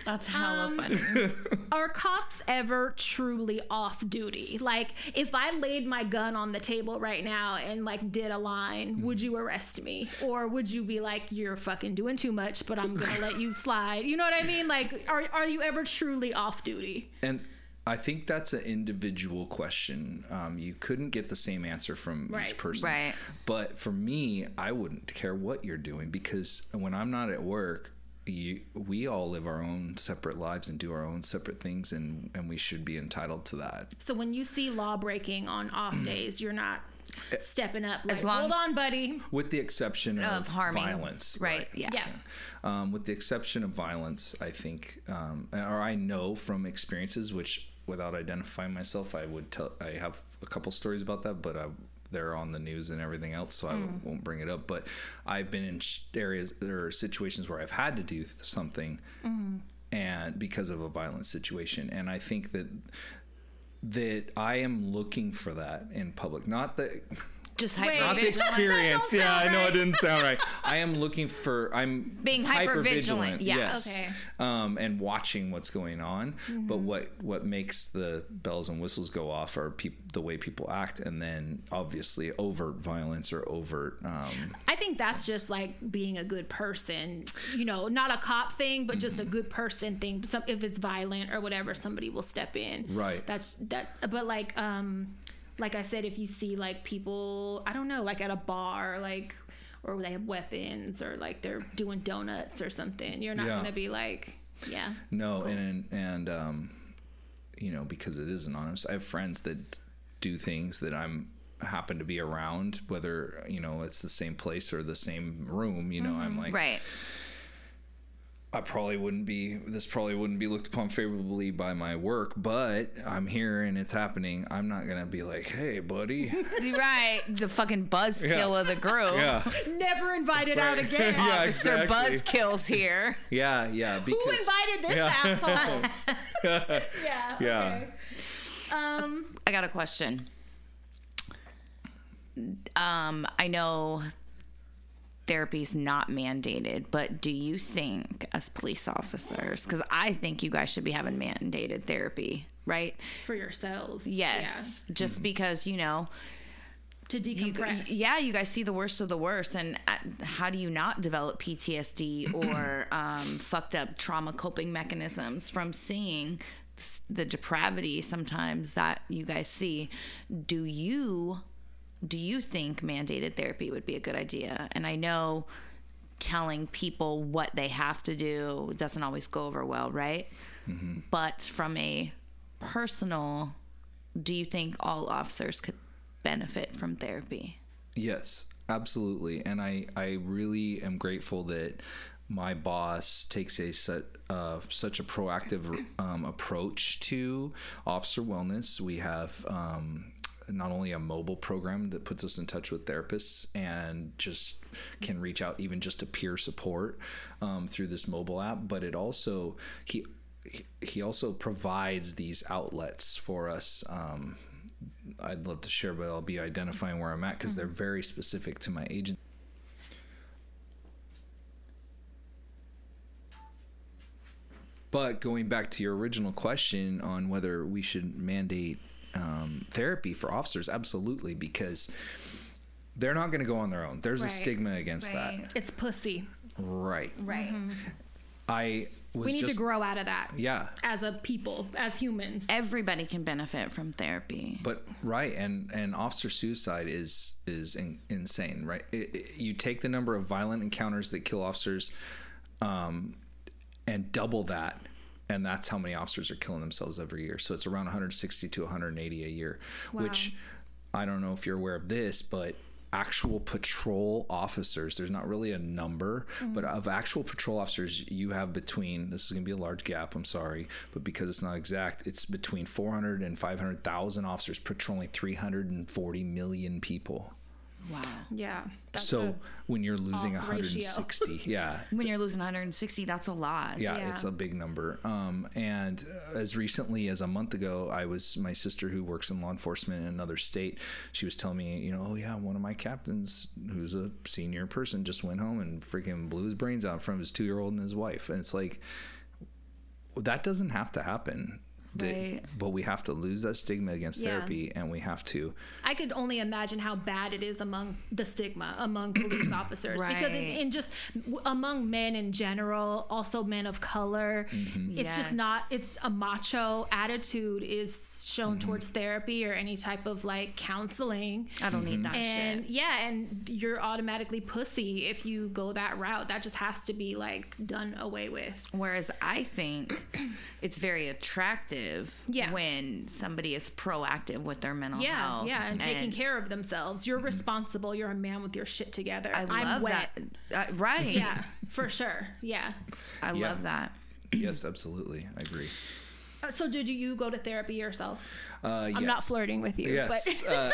That's hella Um, funny. [laughs] are cops ever truly off duty? Like, if I laid my gun on the table right now and like did a line, would you arrest me, or would you be like, "You're fucking doing too much, but I'm gonna let you [laughs] slide"? You know what I mean? Like, are are you ever truly off duty? And I think that's an individual question. Um, you couldn't get the same answer from Right. each person. Right. But for me, I wouldn't care what you're doing because when I'm not at work, you, we all live our own separate lives and do our own separate things, and, and we should be entitled to that. So when you see law breaking on off days, you're not stepping up like, As long- "Hold on, buddy." With the exception of, Of harming. violence. Right. Yeah. Yeah. Um, with the exception of violence, I think, um, or I know from experiences, which without identifying myself, I would tell. I have a couple stories about that, but I, they're on the news and everything else, so I hmm. won't bring it up. But I've been in sh- areas or situations where I've had to do th- something, mm-hmm. and because of a violent situation, and I think that that I am looking for that in public, not that. Just hyper Not the experience. That don't Yeah, I know it didn't sound right. [laughs] I am looking for. I'm Being hypervigilant, yeah. Yes. Okay. Um, and watching what's going on. But Mm-hmm. what what makes the bells and whistles go off are peop- the way people act, and then obviously overt violence or overt. Um, I think that's just like being a good person, you know, not a cop thing, but just a Mm-hmm. good person thing. Some, if it's violent or whatever, somebody will step in. Right. That's that. But like, um, like I said, if you see like people, I don't know, like at a bar, like, or they have weapons, or like they're doing donuts or something, you're not Yeah. gonna be like, yeah, no, and and um, you know because it is anonymous. I have friends that do things that I'm happen to be around, whether you know it's the same place or the same room. You know, I'm like Right. I probably wouldn't be this probably wouldn't be looked upon favorably by my work, but I'm here and it's happening. I'm not gonna be like, hey buddy. You're [laughs] right. The fucking buzzkill Yeah. of the group. yeah. never invited That's out again. [laughs] Yeah, Officer exactly. Buzzkill's here. [laughs] Yeah, yeah. Because Who invited this yeah. asshole? yeah. Yeah. Okay. Um. I got a question. um, I know therapy's not mandated, but do you think, as police officers, because I think you guys should be having mandated therapy, right? for yourselves. Yes, just Mm-hmm. because you know, Yeah. To you, decompress. yeah, you guys see the worst of the worst, and uh, how do you not develop PTSD [clears throat] or um, fucked up trauma coping mechanisms from seeing the depravity sometimes that you guys see? Do you do you think mandated therapy would be a good idea? And I know telling people what they have to do doesn't always go over well, right? But from a personal, do you think all officers could benefit from therapy? Yes, absolutely. And I, I really am grateful that my boss takes a set, uh, such a proactive um, approach to officer wellness. We have um, not only a mobile program that puts us in touch with therapists and just can reach out even just to peer support um, through this mobile app, but it also he he- also provides these outlets for us. Um, I'd love to share, but I'll be identifying where I'm at because they're very specific to my agent. But going back to your original question on whether we should mandate um, therapy for officers, absolutely, because they're not going to go on their own. There's a stigma against Right. It's pussy. that. Right. Right. I was We need just to grow out of that. yeah. As a people, as humans. Everybody can benefit from therapy. But right, and and officer suicide is is in, insane, right? It, it- you take the number of violent encounters that kill officers, um, and double that, and that's how many officers are killing themselves every year. So it's around 160 to 180 a year, wow. which I don't know if you're aware of this, but actual patrol officers there's not really a number mm-hmm. but of actual patrol officers you have between this is going to be a large gap i'm sorry but because it's not exact it's between 400 and 500,000 officers patrolling 340 million people Wow. yeah. That's so a- when you're losing off ratio. 160 [laughs] yeah When you're losing 160, that's a lot. yeah, Yeah. it's a big number. Um, and uh, as recently as a month ago, I was my sister who works in law enforcement in another state. She was telling me, you know, oh yeah, one of my captains, who's a senior person, just went home and freaking blew his brains out in front of his two year old and his wife. And it's like that doesn't have to happen. That- Right. But we have to lose that stigma against Yeah. therapy, and we have to. I could only imagine how bad it is among the stigma among police [clears throat] officers because in, in just among men in general, also men of color, mm-hmm. it's just not. It's a macho attitude is shown mm-hmm. towards therapy or any type of like counseling. I don't need mm-hmm. that And shit. yeah, and you're automatically pussy if you go that route. That just has to be like done away with. Whereas I think it's very attractive Yeah. when somebody is proactive with their mental Yeah, health. yeah, and, taking care of themselves. You're responsible. You're a man with your shit together. I I'm love wet. that. Uh, right. Yeah, for sure. Yeah. I Yeah. love that. yes, absolutely, I agree. Uh, so, did you go to therapy yourself? Uh, I'm not flirting with you, Yes, but uh,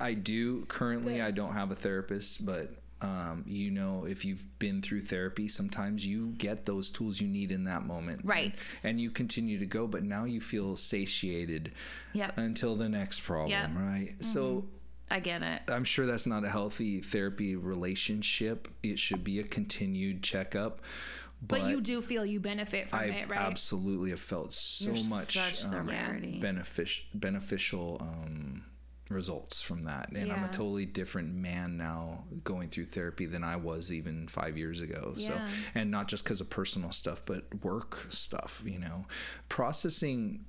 I, I do. Currently, I don't have a therapist, but um, you know, if you've been through therapy, sometimes you get those tools you need in that moment, Right. And you continue to go, but now you feel satiated Yep. until the next problem, Yep. right? So. I get it. I'm sure that's not a healthy therapy relationship. It should be a continued checkup. But, but you do feel you benefit from I it, right? absolutely have felt so You're much um, benefic- beneficial um, results from that. And I'm a totally different man now going through therapy than I was even five years ago. So, and not just because of personal stuff, but work stuff, you know, processing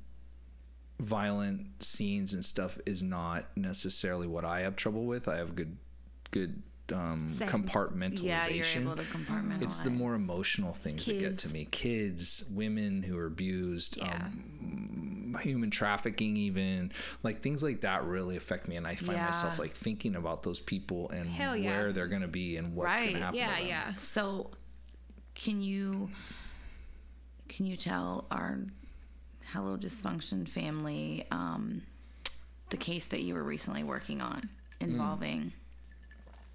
violent scenes and stuff is not necessarily what I have trouble with. I have good, good um, compartmentalization. Yeah, you're able to compartmentalize. It's the more emotional things that get to me. Kids, women who are abused, Yeah. um, human trafficking, even like things like that really affect me. And I find Yeah. myself like thinking about those people and yeah. where they're going to be and what's going Right. to happen. yeah, to them. yeah. So, can you can you tell our Hello Dysfunction family um, the case that you were recently working on involving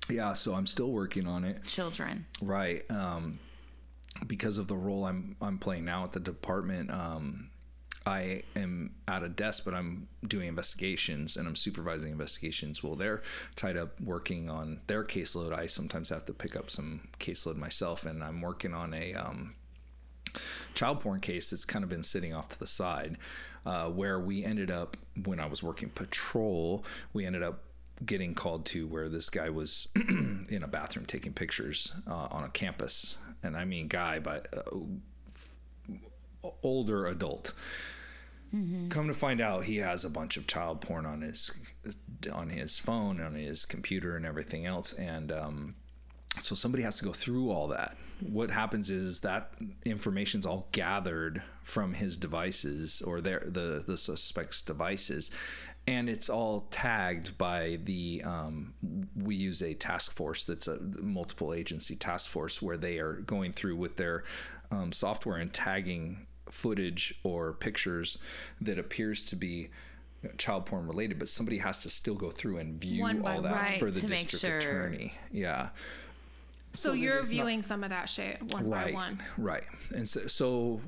Yeah. So I'm still working on it. children? Right. Um, because of the role I'm I'm playing now at the department, um, I am at a desk, but I'm doing investigations and I'm supervising investigations. Well, they're tied up working on their caseload. I sometimes have to pick up some caseload myself, and I'm working on a um, child porn case that's kind of been sitting off to the side, uh, where we ended up when I was working patrol, we ended up getting called to where this guy was [clears throat] in a bathroom taking pictures uh, on a campus, and I mean guy, but uh, older adult. Come to find out, he has a bunch of child porn on his on his phone, on his computer, and everything else. And um, so somebody has to go through all that. What happens is, is that information's all gathered from his devices or their the the suspect's devices, and it's all tagged by the. Um, we use a task force that's a multiple agency task force where they are going through with their um, software and tagging footage or pictures that appears to be child porn related, but somebody has to still go through and view all that one. for the Right, district sure. attorney. Yeah. So, that you're it's not- viewing some of that shit one right, by one. Right. And so, so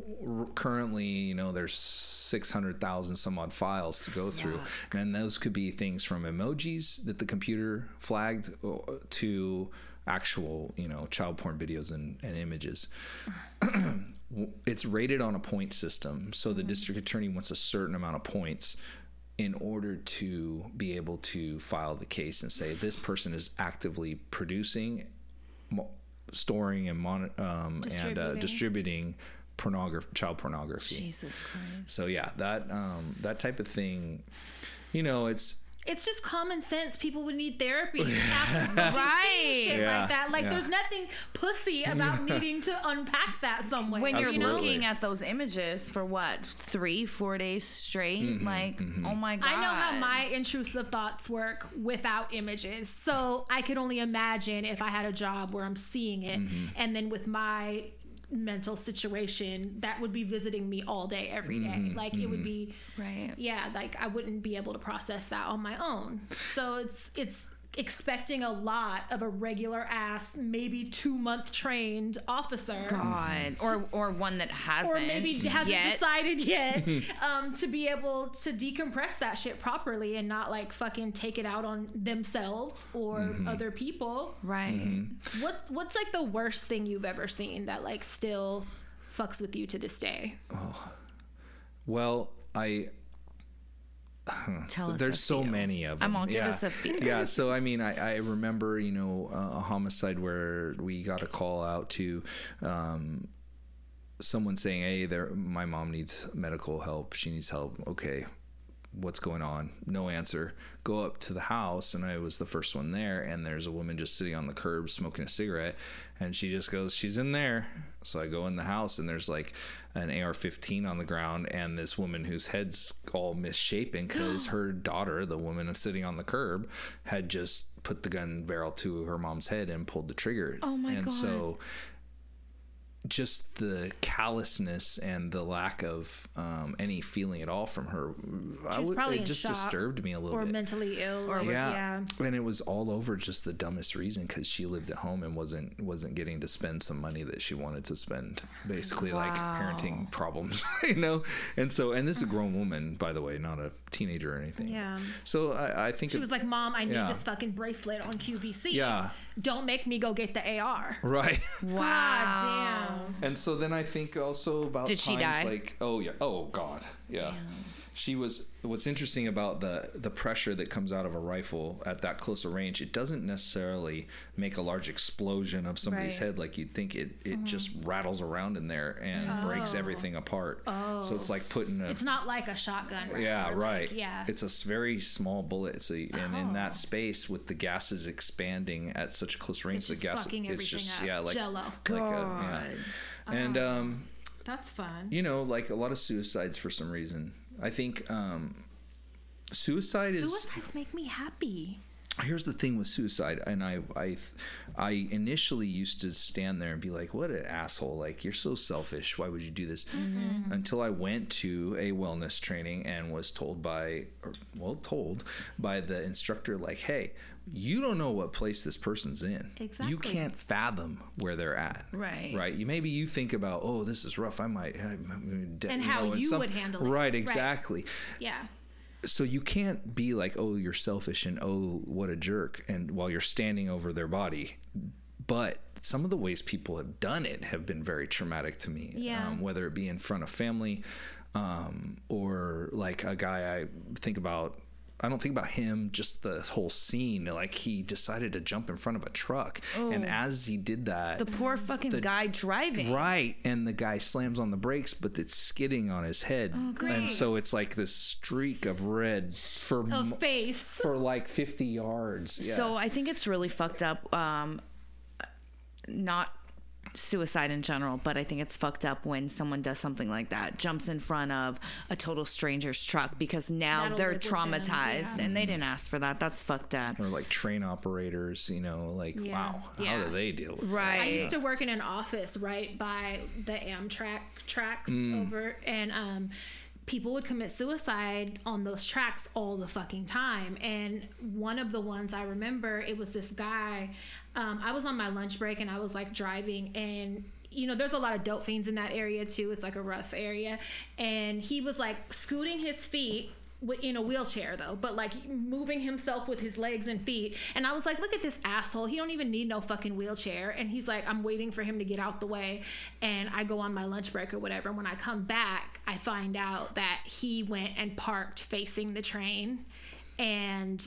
currently, you know, there's 600,000 some odd files to go through. And those could be things from emojis that the computer flagged uh, to actual, you know, child porn videos and, and images. [clears throat] it's rated on a point system. So the district attorney wants a certain amount of points in order to be able to file the case and say this person is actively producing, mo- storing, and mon- um, and uh, Distributing. pornography, child pornography. Jesus Christ. So yeah, that um, that type of thing, you know, it's It's just common sense. People would need therapy [laughs] Right. shit Yeah, like that. Like yeah. there's nothing pussy about [laughs] needing to unpack that somewhere. When you're Absolutely. looking at those images for what three, four days straight, Mm-hmm, like, oh my god! I know how my intrusive thoughts work without images. So I could only imagine if I had a job where I'm seeing it Mm-hmm. and then with my mental situation that would be visiting me all day every day. Mm-hmm, Like it would be right. yeah, like I wouldn't be able to process that on my own. So it's it's expecting a lot of a regular ass, maybe two month trained officer. God, or or one that hasn't, Or maybe hasn't yet. decided yet [laughs] um, to be able to decompress that shit properly and not like fucking take it out on themselves or Mm-hmm. other people. Right. What what's like the worst thing you've ever seen that like still fucks with you to this day? well, I [laughs] Tell us. there's so few. many of them. I'm gonna give yeah. us a few. Yeah, so I mean, I, I remember, you know, uh, a homicide where we got a call out to um, someone saying, "Hey, there, my mom needs medical help. She needs help." Okay, what's going on? No answer. Go up to the house, and I was the first one there. And there's a woman just sitting on the curb smoking a cigarette, and she just goes, "She's in there." So I go in the house, and there's like an AR-15 on the ground, and this woman whose head's all misshapen because [gasps] her daughter, the woman sitting on the curb, had just put the gun barrel to her mom's head and pulled the trigger. Oh my and God. so just the callousness and the lack of um, any feeling at all from her, I would, probably it just disturbed me a little Or bit. Or mentally ill. Or, yeah. yeah. and it was all over just the dumbest reason because she lived at home and wasn't wasn't getting to spend some money that she wanted to spend, basically like parenting problems, [laughs] you know. And so, and this is a grown woman, by the way, not a teenager or anything. Yeah. So I, I think She it- was like, Mom, I need Yeah. this fucking bracelet on QVC. Yeah. Don't make me go get the AR. right. [laughs] Wow. God damn. And so then I think also about Did she times die? like oh yeah oh god yeah she was what's interesting about the the pressure that comes out of a rifle at that closer range it doesn't necessarily make a large explosion of somebody's Right. Mm-hmm. head like you'd think it it just rattles around in there and breaks everything apart oh. so it's like putting a Oh. It's not like a shotgun. right? yeah, Or like- right. yeah. It's a very small bullet. So, you- and in Oh. that space, with the gases expanding at such a close range, It's the just gas it's just up. yeah, like Jell-O. like a, yeah. Oh. And um, That's fun. you know, like a lot of suicides for some reason. I think um, suicide is Suicides make me happy. here's the thing with suicide and i i i initially used to stand there and be like what an asshole like you're so selfish why would you do this Mm-hmm. until i went to a wellness training and was told by or, well told by the instructor like hey you don't know what place this person's in Exactly. you can't fathom where they're at Right. right you maybe you think about oh this is rough i might and And how you would handle it. right Right. exactly Yeah. so you can't be like oh you're selfish and oh what a jerk and while you're standing over their body but some of the ways people have done it have been very traumatic to me Yeah. um, whether it be in front of family um, or like a guy i think about I don't think about him, just the whole scene. Like he decided to jump in front of a truck, and as he did that, The poor fucking guy driving. Right, and the guy slams on the brakes, but it's skidding on his head, and so it's like this streak of red for A m- face. for like fifty yards. Yeah. So I think it's really fucked up. Um, not suicide in general, but I think it's fucked up when someone does something like that, jumps in front of a total stranger's truck because now That'll they're live them, traumatized yeah. and they didn't ask for that. That's fucked up. or like train operators, you know, like Yeah. wow, how do they deal with? Right. I used to work in an office right by the Amtrak tracks Mm. over, and um, people would commit suicide on those tracks all the fucking time. And one of the ones I remember, it was this guy. Um, I was on my lunch break and I was like driving, and you know, there's a lot of dope fiends in that area too. It's like a rough area, and he was like scooting his feet in a wheelchair though, but like moving himself with his legs and feet. And I was like, look at this asshole. He don't even need no fucking wheelchair. And he's like, I'm waiting for him to get out the way. And I go on my lunch break or whatever. And when I come back, I find out that he went and parked facing the train and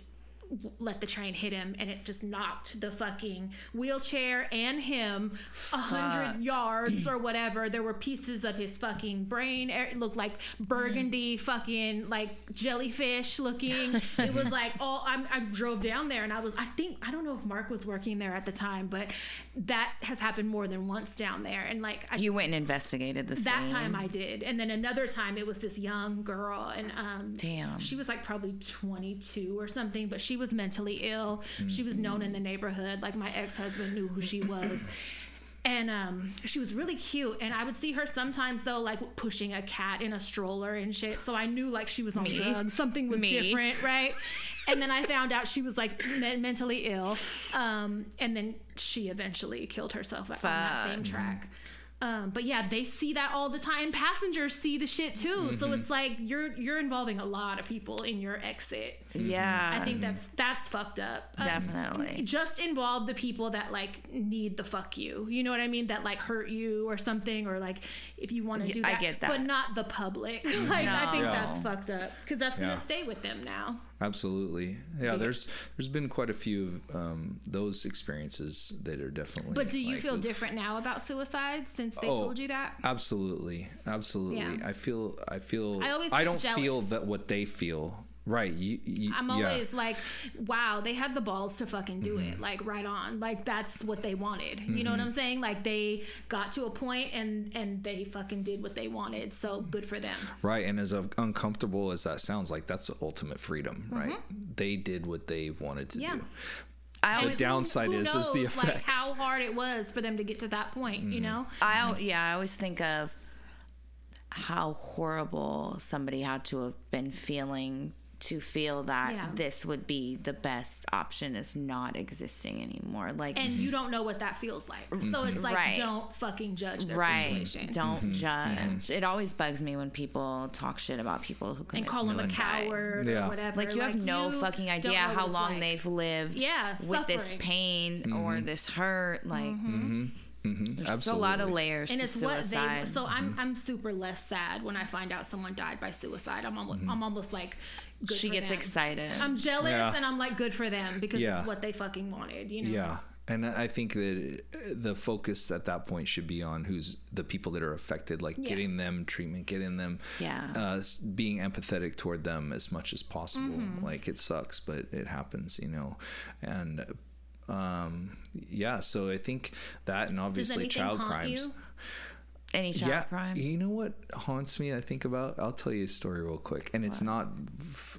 let the train hit him and it just knocked the fucking wheelchair and him a hundred yards or whatever. There were pieces of his fucking brain. It looked like burgundy fucking like jellyfish looking. It was like [laughs] oh I'm, i drove down there and i was i think i don't know if mark was working there at the time but that has happened more than once down there. And like I You just- went and investigated the that scene. time I did, and then another time it was this young girl, and um, Damn. she was like probably 22 or something, but she was mentally ill. She was known in the neighborhood, like my ex husband knew who she was. And um, she was really cute, and I would see her sometimes though, like pushing a cat in a stroller and shit. So I knew like she was on Me. drugs, something was Me. different, right? And then I found out she was like me- mentally ill, um, and then she eventually killed herself on that same Fuck. track. Um, but yeah, they see that all the time. Passengers see the shit too. So it's like you're you're involving a lot of people in your exit. Yeah. I think that's that's fucked up. Um, Definitely. just involve the people that like need the fuck you. You know what I mean? That like hurt you or something, or like if you want to Yeah, do I that, get that. but not the public. [laughs] like I think No. that's fucked up because that's Yeah. gonna stay with them now. Absolutely, yeah. There's there's been quite a few of um, those experiences that are definitely. But do you like, feel different now about suicide since they Oh, told you that? Absolutely, absolutely. Yeah. I feel. I feel. I always I don't feel that what they feel. Right. You. you I'm yeah. always like, wow, they had the balls to fucking do Mm-hmm. it. Like right on. Like that's what they wanted. You know what I'm saying? Like they got to a point and and they fucking did what they wanted. So good for them. Right, and as uncomfortable as that sounds, like that's the ultimate freedom, right? They did what they wanted to Mm-hmm. Yeah. do. I The always, downside Who is is the knows, like how hard it was for them to get to that point, Mm-hmm. you know? I al- yeah, I always think of how horrible somebody had to have been feeling to feel that Yeah. this would be the best option is not existing anymore. Like And you don't know what that feels like. So mm-hmm. it's like Right. don't fucking judge their right, situation. don't mm-hmm. judge. It always bugs me when people talk shit about people who commit and call them a coward Yeah. or whatever. Like you have no you fucking idea how long like. they've lived Yeah, with this pain Mm-hmm. or this hurt. Like mm-hmm. There's just a lot of layers and to it's what suicide. they so I'm Mm-hmm. I'm super less sad when I find out someone died by suicide. I'm almost Mm-hmm. I'm almost like good she for gets them. excited. I'm jealous Yeah. and I'm like good for them because Yeah. it's what they fucking wanted, you know. Yeah. And I think that the focus at that point should be on who's the people that are affected, like Yeah. getting them treatment, getting them, Yeah. uh, being empathetic toward them as much as possible. Mm-hmm. Like it sucks, but it happens, you know. And um, yeah, so I think that and obviously child crimes. you? Any child yeah, crimes? you know what haunts me? I think about. I'll tell you a story real quick, and it's not,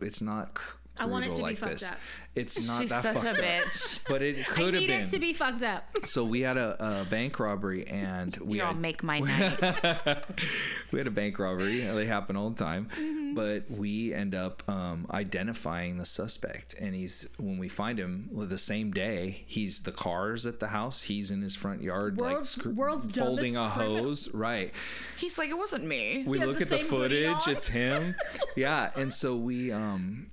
it's not. Cr- I want it brutal to be like fucked this. up. It's not She's that such fucked a up, bitch. but it [laughs] I could have need been. it to be fucked up. so we had a, a bank robbery, and we You all had, make my [laughs] night. we had a bank robbery. They happen all the time, Mm-hmm. but we end up um, identifying the suspect, and he's when we find him well, the same day. He's the cars at the house. He's in his front yard, like World's- scr- world's folding a dumbest criminal. hose. Right. He's like, it wasn't me. we has look the at the same hoodie footage on. it's him [laughs] yeah and so we um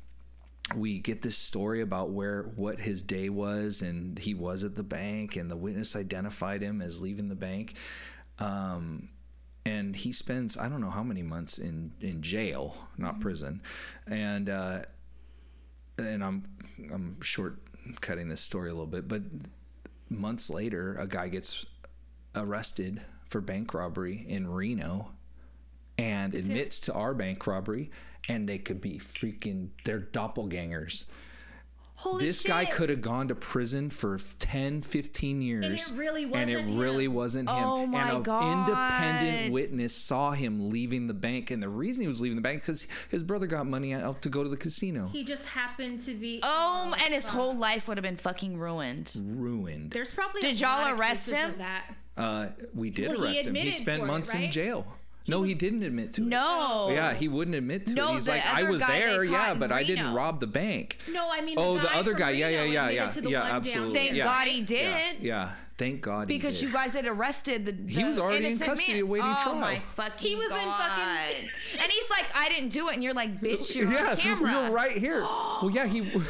we get this story about where what his day was and he was at the bank and the witness identified him as leaving the bank um and he spends i don't know how many months in in jail not Mm-hmm. prison and uh and i'm i'm short cutting this story a little bit but months later a guy gets arrested for bank robbery in reno and admits to our bank robbery and they could be freaking they're doppelgangers Holy this shit. guy could have gone to prison for 10 15 years and it wasn't really him. wasn't him Oh my and an God. independent witness saw him leaving the bank and the reason he was leaving the bank because his brother got money out to go to the casino He just happened to be. Oh, and his whole life would have been fucking ruined. ruined There's probably. Did a y'all lot arrest cases him? of That. uh, we did Well, he arrest him he spent for it, months in right? Jail no he didn't admit to it No. yeah, he wouldn't admit to No, it. He's the like, I other was guy they there, caught yeah, in but I didn't rob the bank. No, I mean. Oh, the, the guy other from guy. Yeah, yeah, yeah, yeah. Yeah, absolutely. Down Thank Yeah. God he did. Yeah, yeah. Thank God. he Because did. you guys had arrested the, He was already in custody man. awaiting oh trial. my fucking He was in God. fucking- and he's like, I didn't do it, and you're like, bitch, you're [laughs] yeah, on [laughs] camera. you're right here. [gasps] well, yeah, he. [laughs]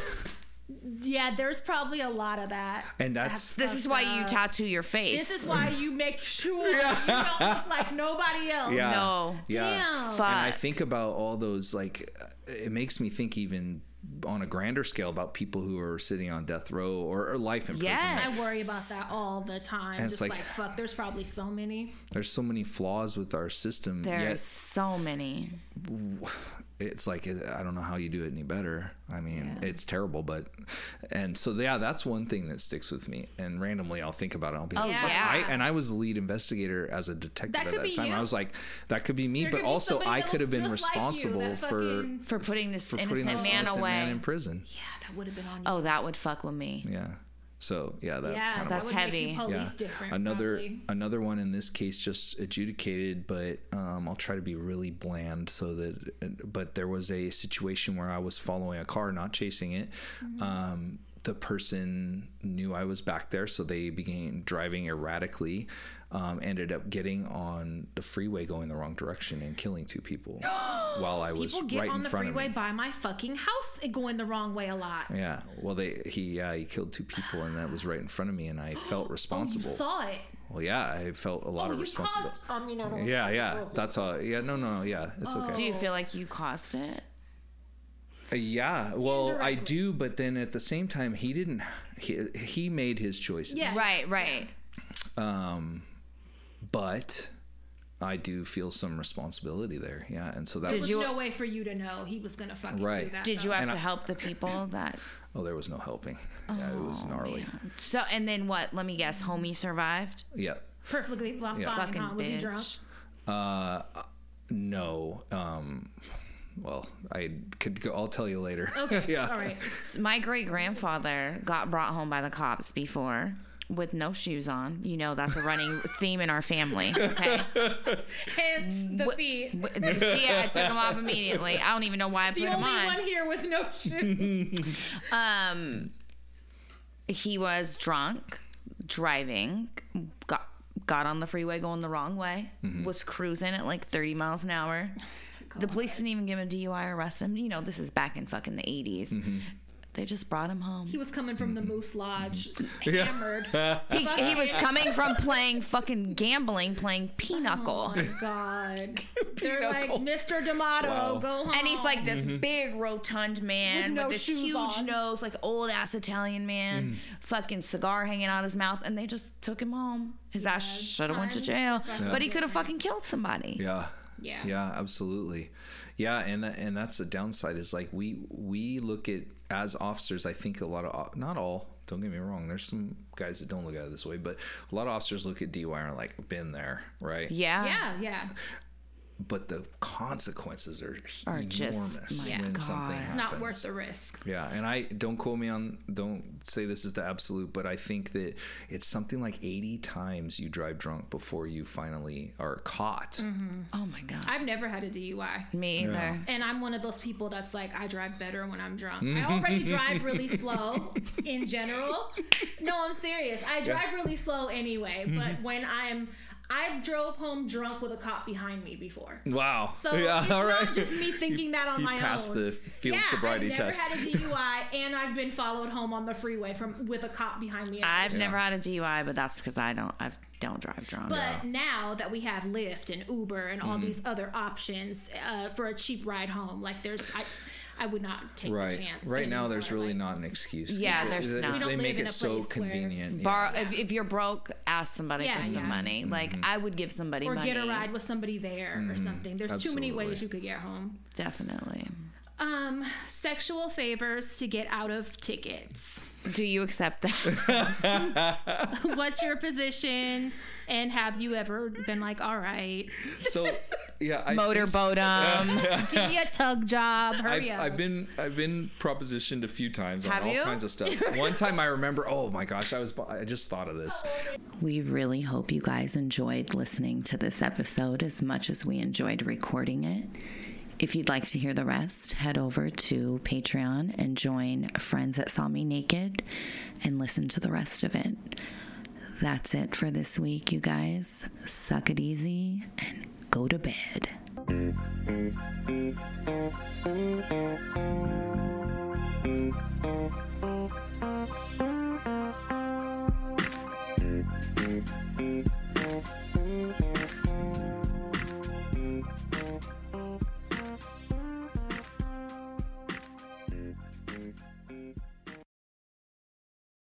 Yeah, there's probably a lot of that. And that's This is fucked why you tattoo your face. This is why you make sure [laughs] you don't look like nobody else. yeah, No. yeah. Damn. Fuck. And I think about all those like, uh, it makes me think even on a grander scale about people who are sitting on death row or, or life in prison. Yes. I worry about that all the time. And it's Just like- like, fuck, there's probably so many. There's so many flaws with our system. There's so many. It's like I don't know how you do it any better. I mean, it's terrible, but and so yeah, that's one thing that sticks with me. And randomly, I'll think about it. I'll be like, Oh, "Fuck." yeah. I, and I was the lead investigator as a detective That at that time. you. I was like, that could be me, There but could also I could have been just like responsible for fucking- For putting this for putting innocent this man innocent away. man in prison. Yeah, that would have been on you. oh, that would fuck with me. Yeah. So yeah, that yeah, kind That's would make you heavy. Police yeah. different. another probably. another one in this case just adjudicated but um, i'll try to be really bland so that but there was a situation where i was following a car not chasing it Mm-hmm. um, the person knew i was back there so they began driving erratically um, ended up getting on the freeway going the wrong direction and killing two people [gasps] while i was People get right on in the front freeway of me by my fucking house and going the wrong way a lot. yeah well they he yeah he killed two people and that was right in front of me and i [gasps] felt Oh, you responsible saw it. well yeah i felt a lot Oh, of you responsibility caused. I mean, I don't Yeah, yeah. That's all. Yeah, no, no, no. Yeah, it's Oh. Do you feel like you caused it? Uh, yeah. Well, I do, but then at the same time, he didn't. He he made his choices. Yeah. Right, right. Um, but I do feel some responsibility there. Yeah, and so that Did was. There's you- no way for you to know he was gonna fucking Right. do that. Did you have And to I- help the people that? [laughs] Oh, there was no helping. Yeah, it was gnarly. So and then what? Let me guess. Homie survived. Yeah. perfectly fine? Yeah. Fucking huh? Was he drunk? Uh, no. Um, well, I could go. I'll tell you later. Okay. [laughs] yeah. All right. My great grandfather got brought home by the cops before with no shoes on. You know that's a running [laughs] theme in our family. Okay. Hence the feet. W- See, I took them off immediately. I don't even know why I put them on. The only on. one here with no shoes. [laughs] Um, he was drunk, driving, got got on the freeway going the wrong way, was cruising at like 30 miles an hour. the police didn't even give him a DUI or arrest him. You know, this is back in fucking the 80s. They just brought him home. he was coming from the Moose Lodge, [laughs] hammered. [laughs] He, he was coming from playing fucking gambling, playing Oh pinochle. my [laughs] god. They're like, Pinochle. Mr. D'Amato, Wow. go home. And he's like this big rotund man With with, no this shoes huge on. nose, like old ass Italian man, mm. fucking cigar hanging out his mouth, and they just took him home. His ass should have went to time jail, fucking but he could have fucking killed somebody. Yeah. Yeah. Yeah, absolutely. Yeah, and that, and that's the downside is like we we look at as officers. I think a lot of not all. Don't get me wrong. There's some guys that don't look at it this way, but a lot of officers look at DUI and are like, "Been there, right?" Yeah. Yeah, yeah. But the consequences are, Are enormous just- when God. something It's not worth the risk. Yeah, and I don't quote me on don't say this is the absolute, but I think that it's something like 80 times you drive drunk before you finally are caught. Mm-hmm. Oh my god. I've never had a DUI. Me either. And I'm one of those people that's like, I drive better when I'm drunk. I [laughs] already drive really slow in general. No, I'm serious. I drive really slow anyway, but when I'm, I drove home drunk with a cop behind me before. Wow. So [laughs] yeah, it's all right. not just me [laughs] thinking that on you my passed own. Passed the field yeah, sobriety I've never test. had a [laughs] DUI, and I've been followed home on the freeway from with a cop behind me. I've never had a DUI, but that's because I don't I don't drive drunk. But now that we have Lyft and Uber and Mm-hmm. all these other options uh, for a cheap ride home, like there's, I, I would not take right. the chance. Right now, there's really Like, not an excuse. Yeah, Because there's it- not. We don't They live make in it a so place where- convenient. yeah. Borrow, if, if you're broke, ask somebody Yeah, for some yeah. money. Like I would give somebody Or money. get a ride with somebody there or something. There's too many ways you could get home. Definitely. Um, sexual favors to get out of tickets. Do you accept that? [laughs] [laughs] What's your position? And have you ever been like, all right, So, yeah, I Motorboat them. [laughs] give me a tug job, I've, hurry up. I've been I've been propositioned a few times on Have all you? kinds of stuff. [laughs] One time I remember, oh my gosh, I was I just thought of this. We really hope you guys enjoyed listening to this episode as much as we enjoyed recording it. If you'd like to hear the rest, head over to Patreon and join Friends That Saw Me Naked and listen to the rest of it. That's it for this week, you guys. Suck it easy and go to bed.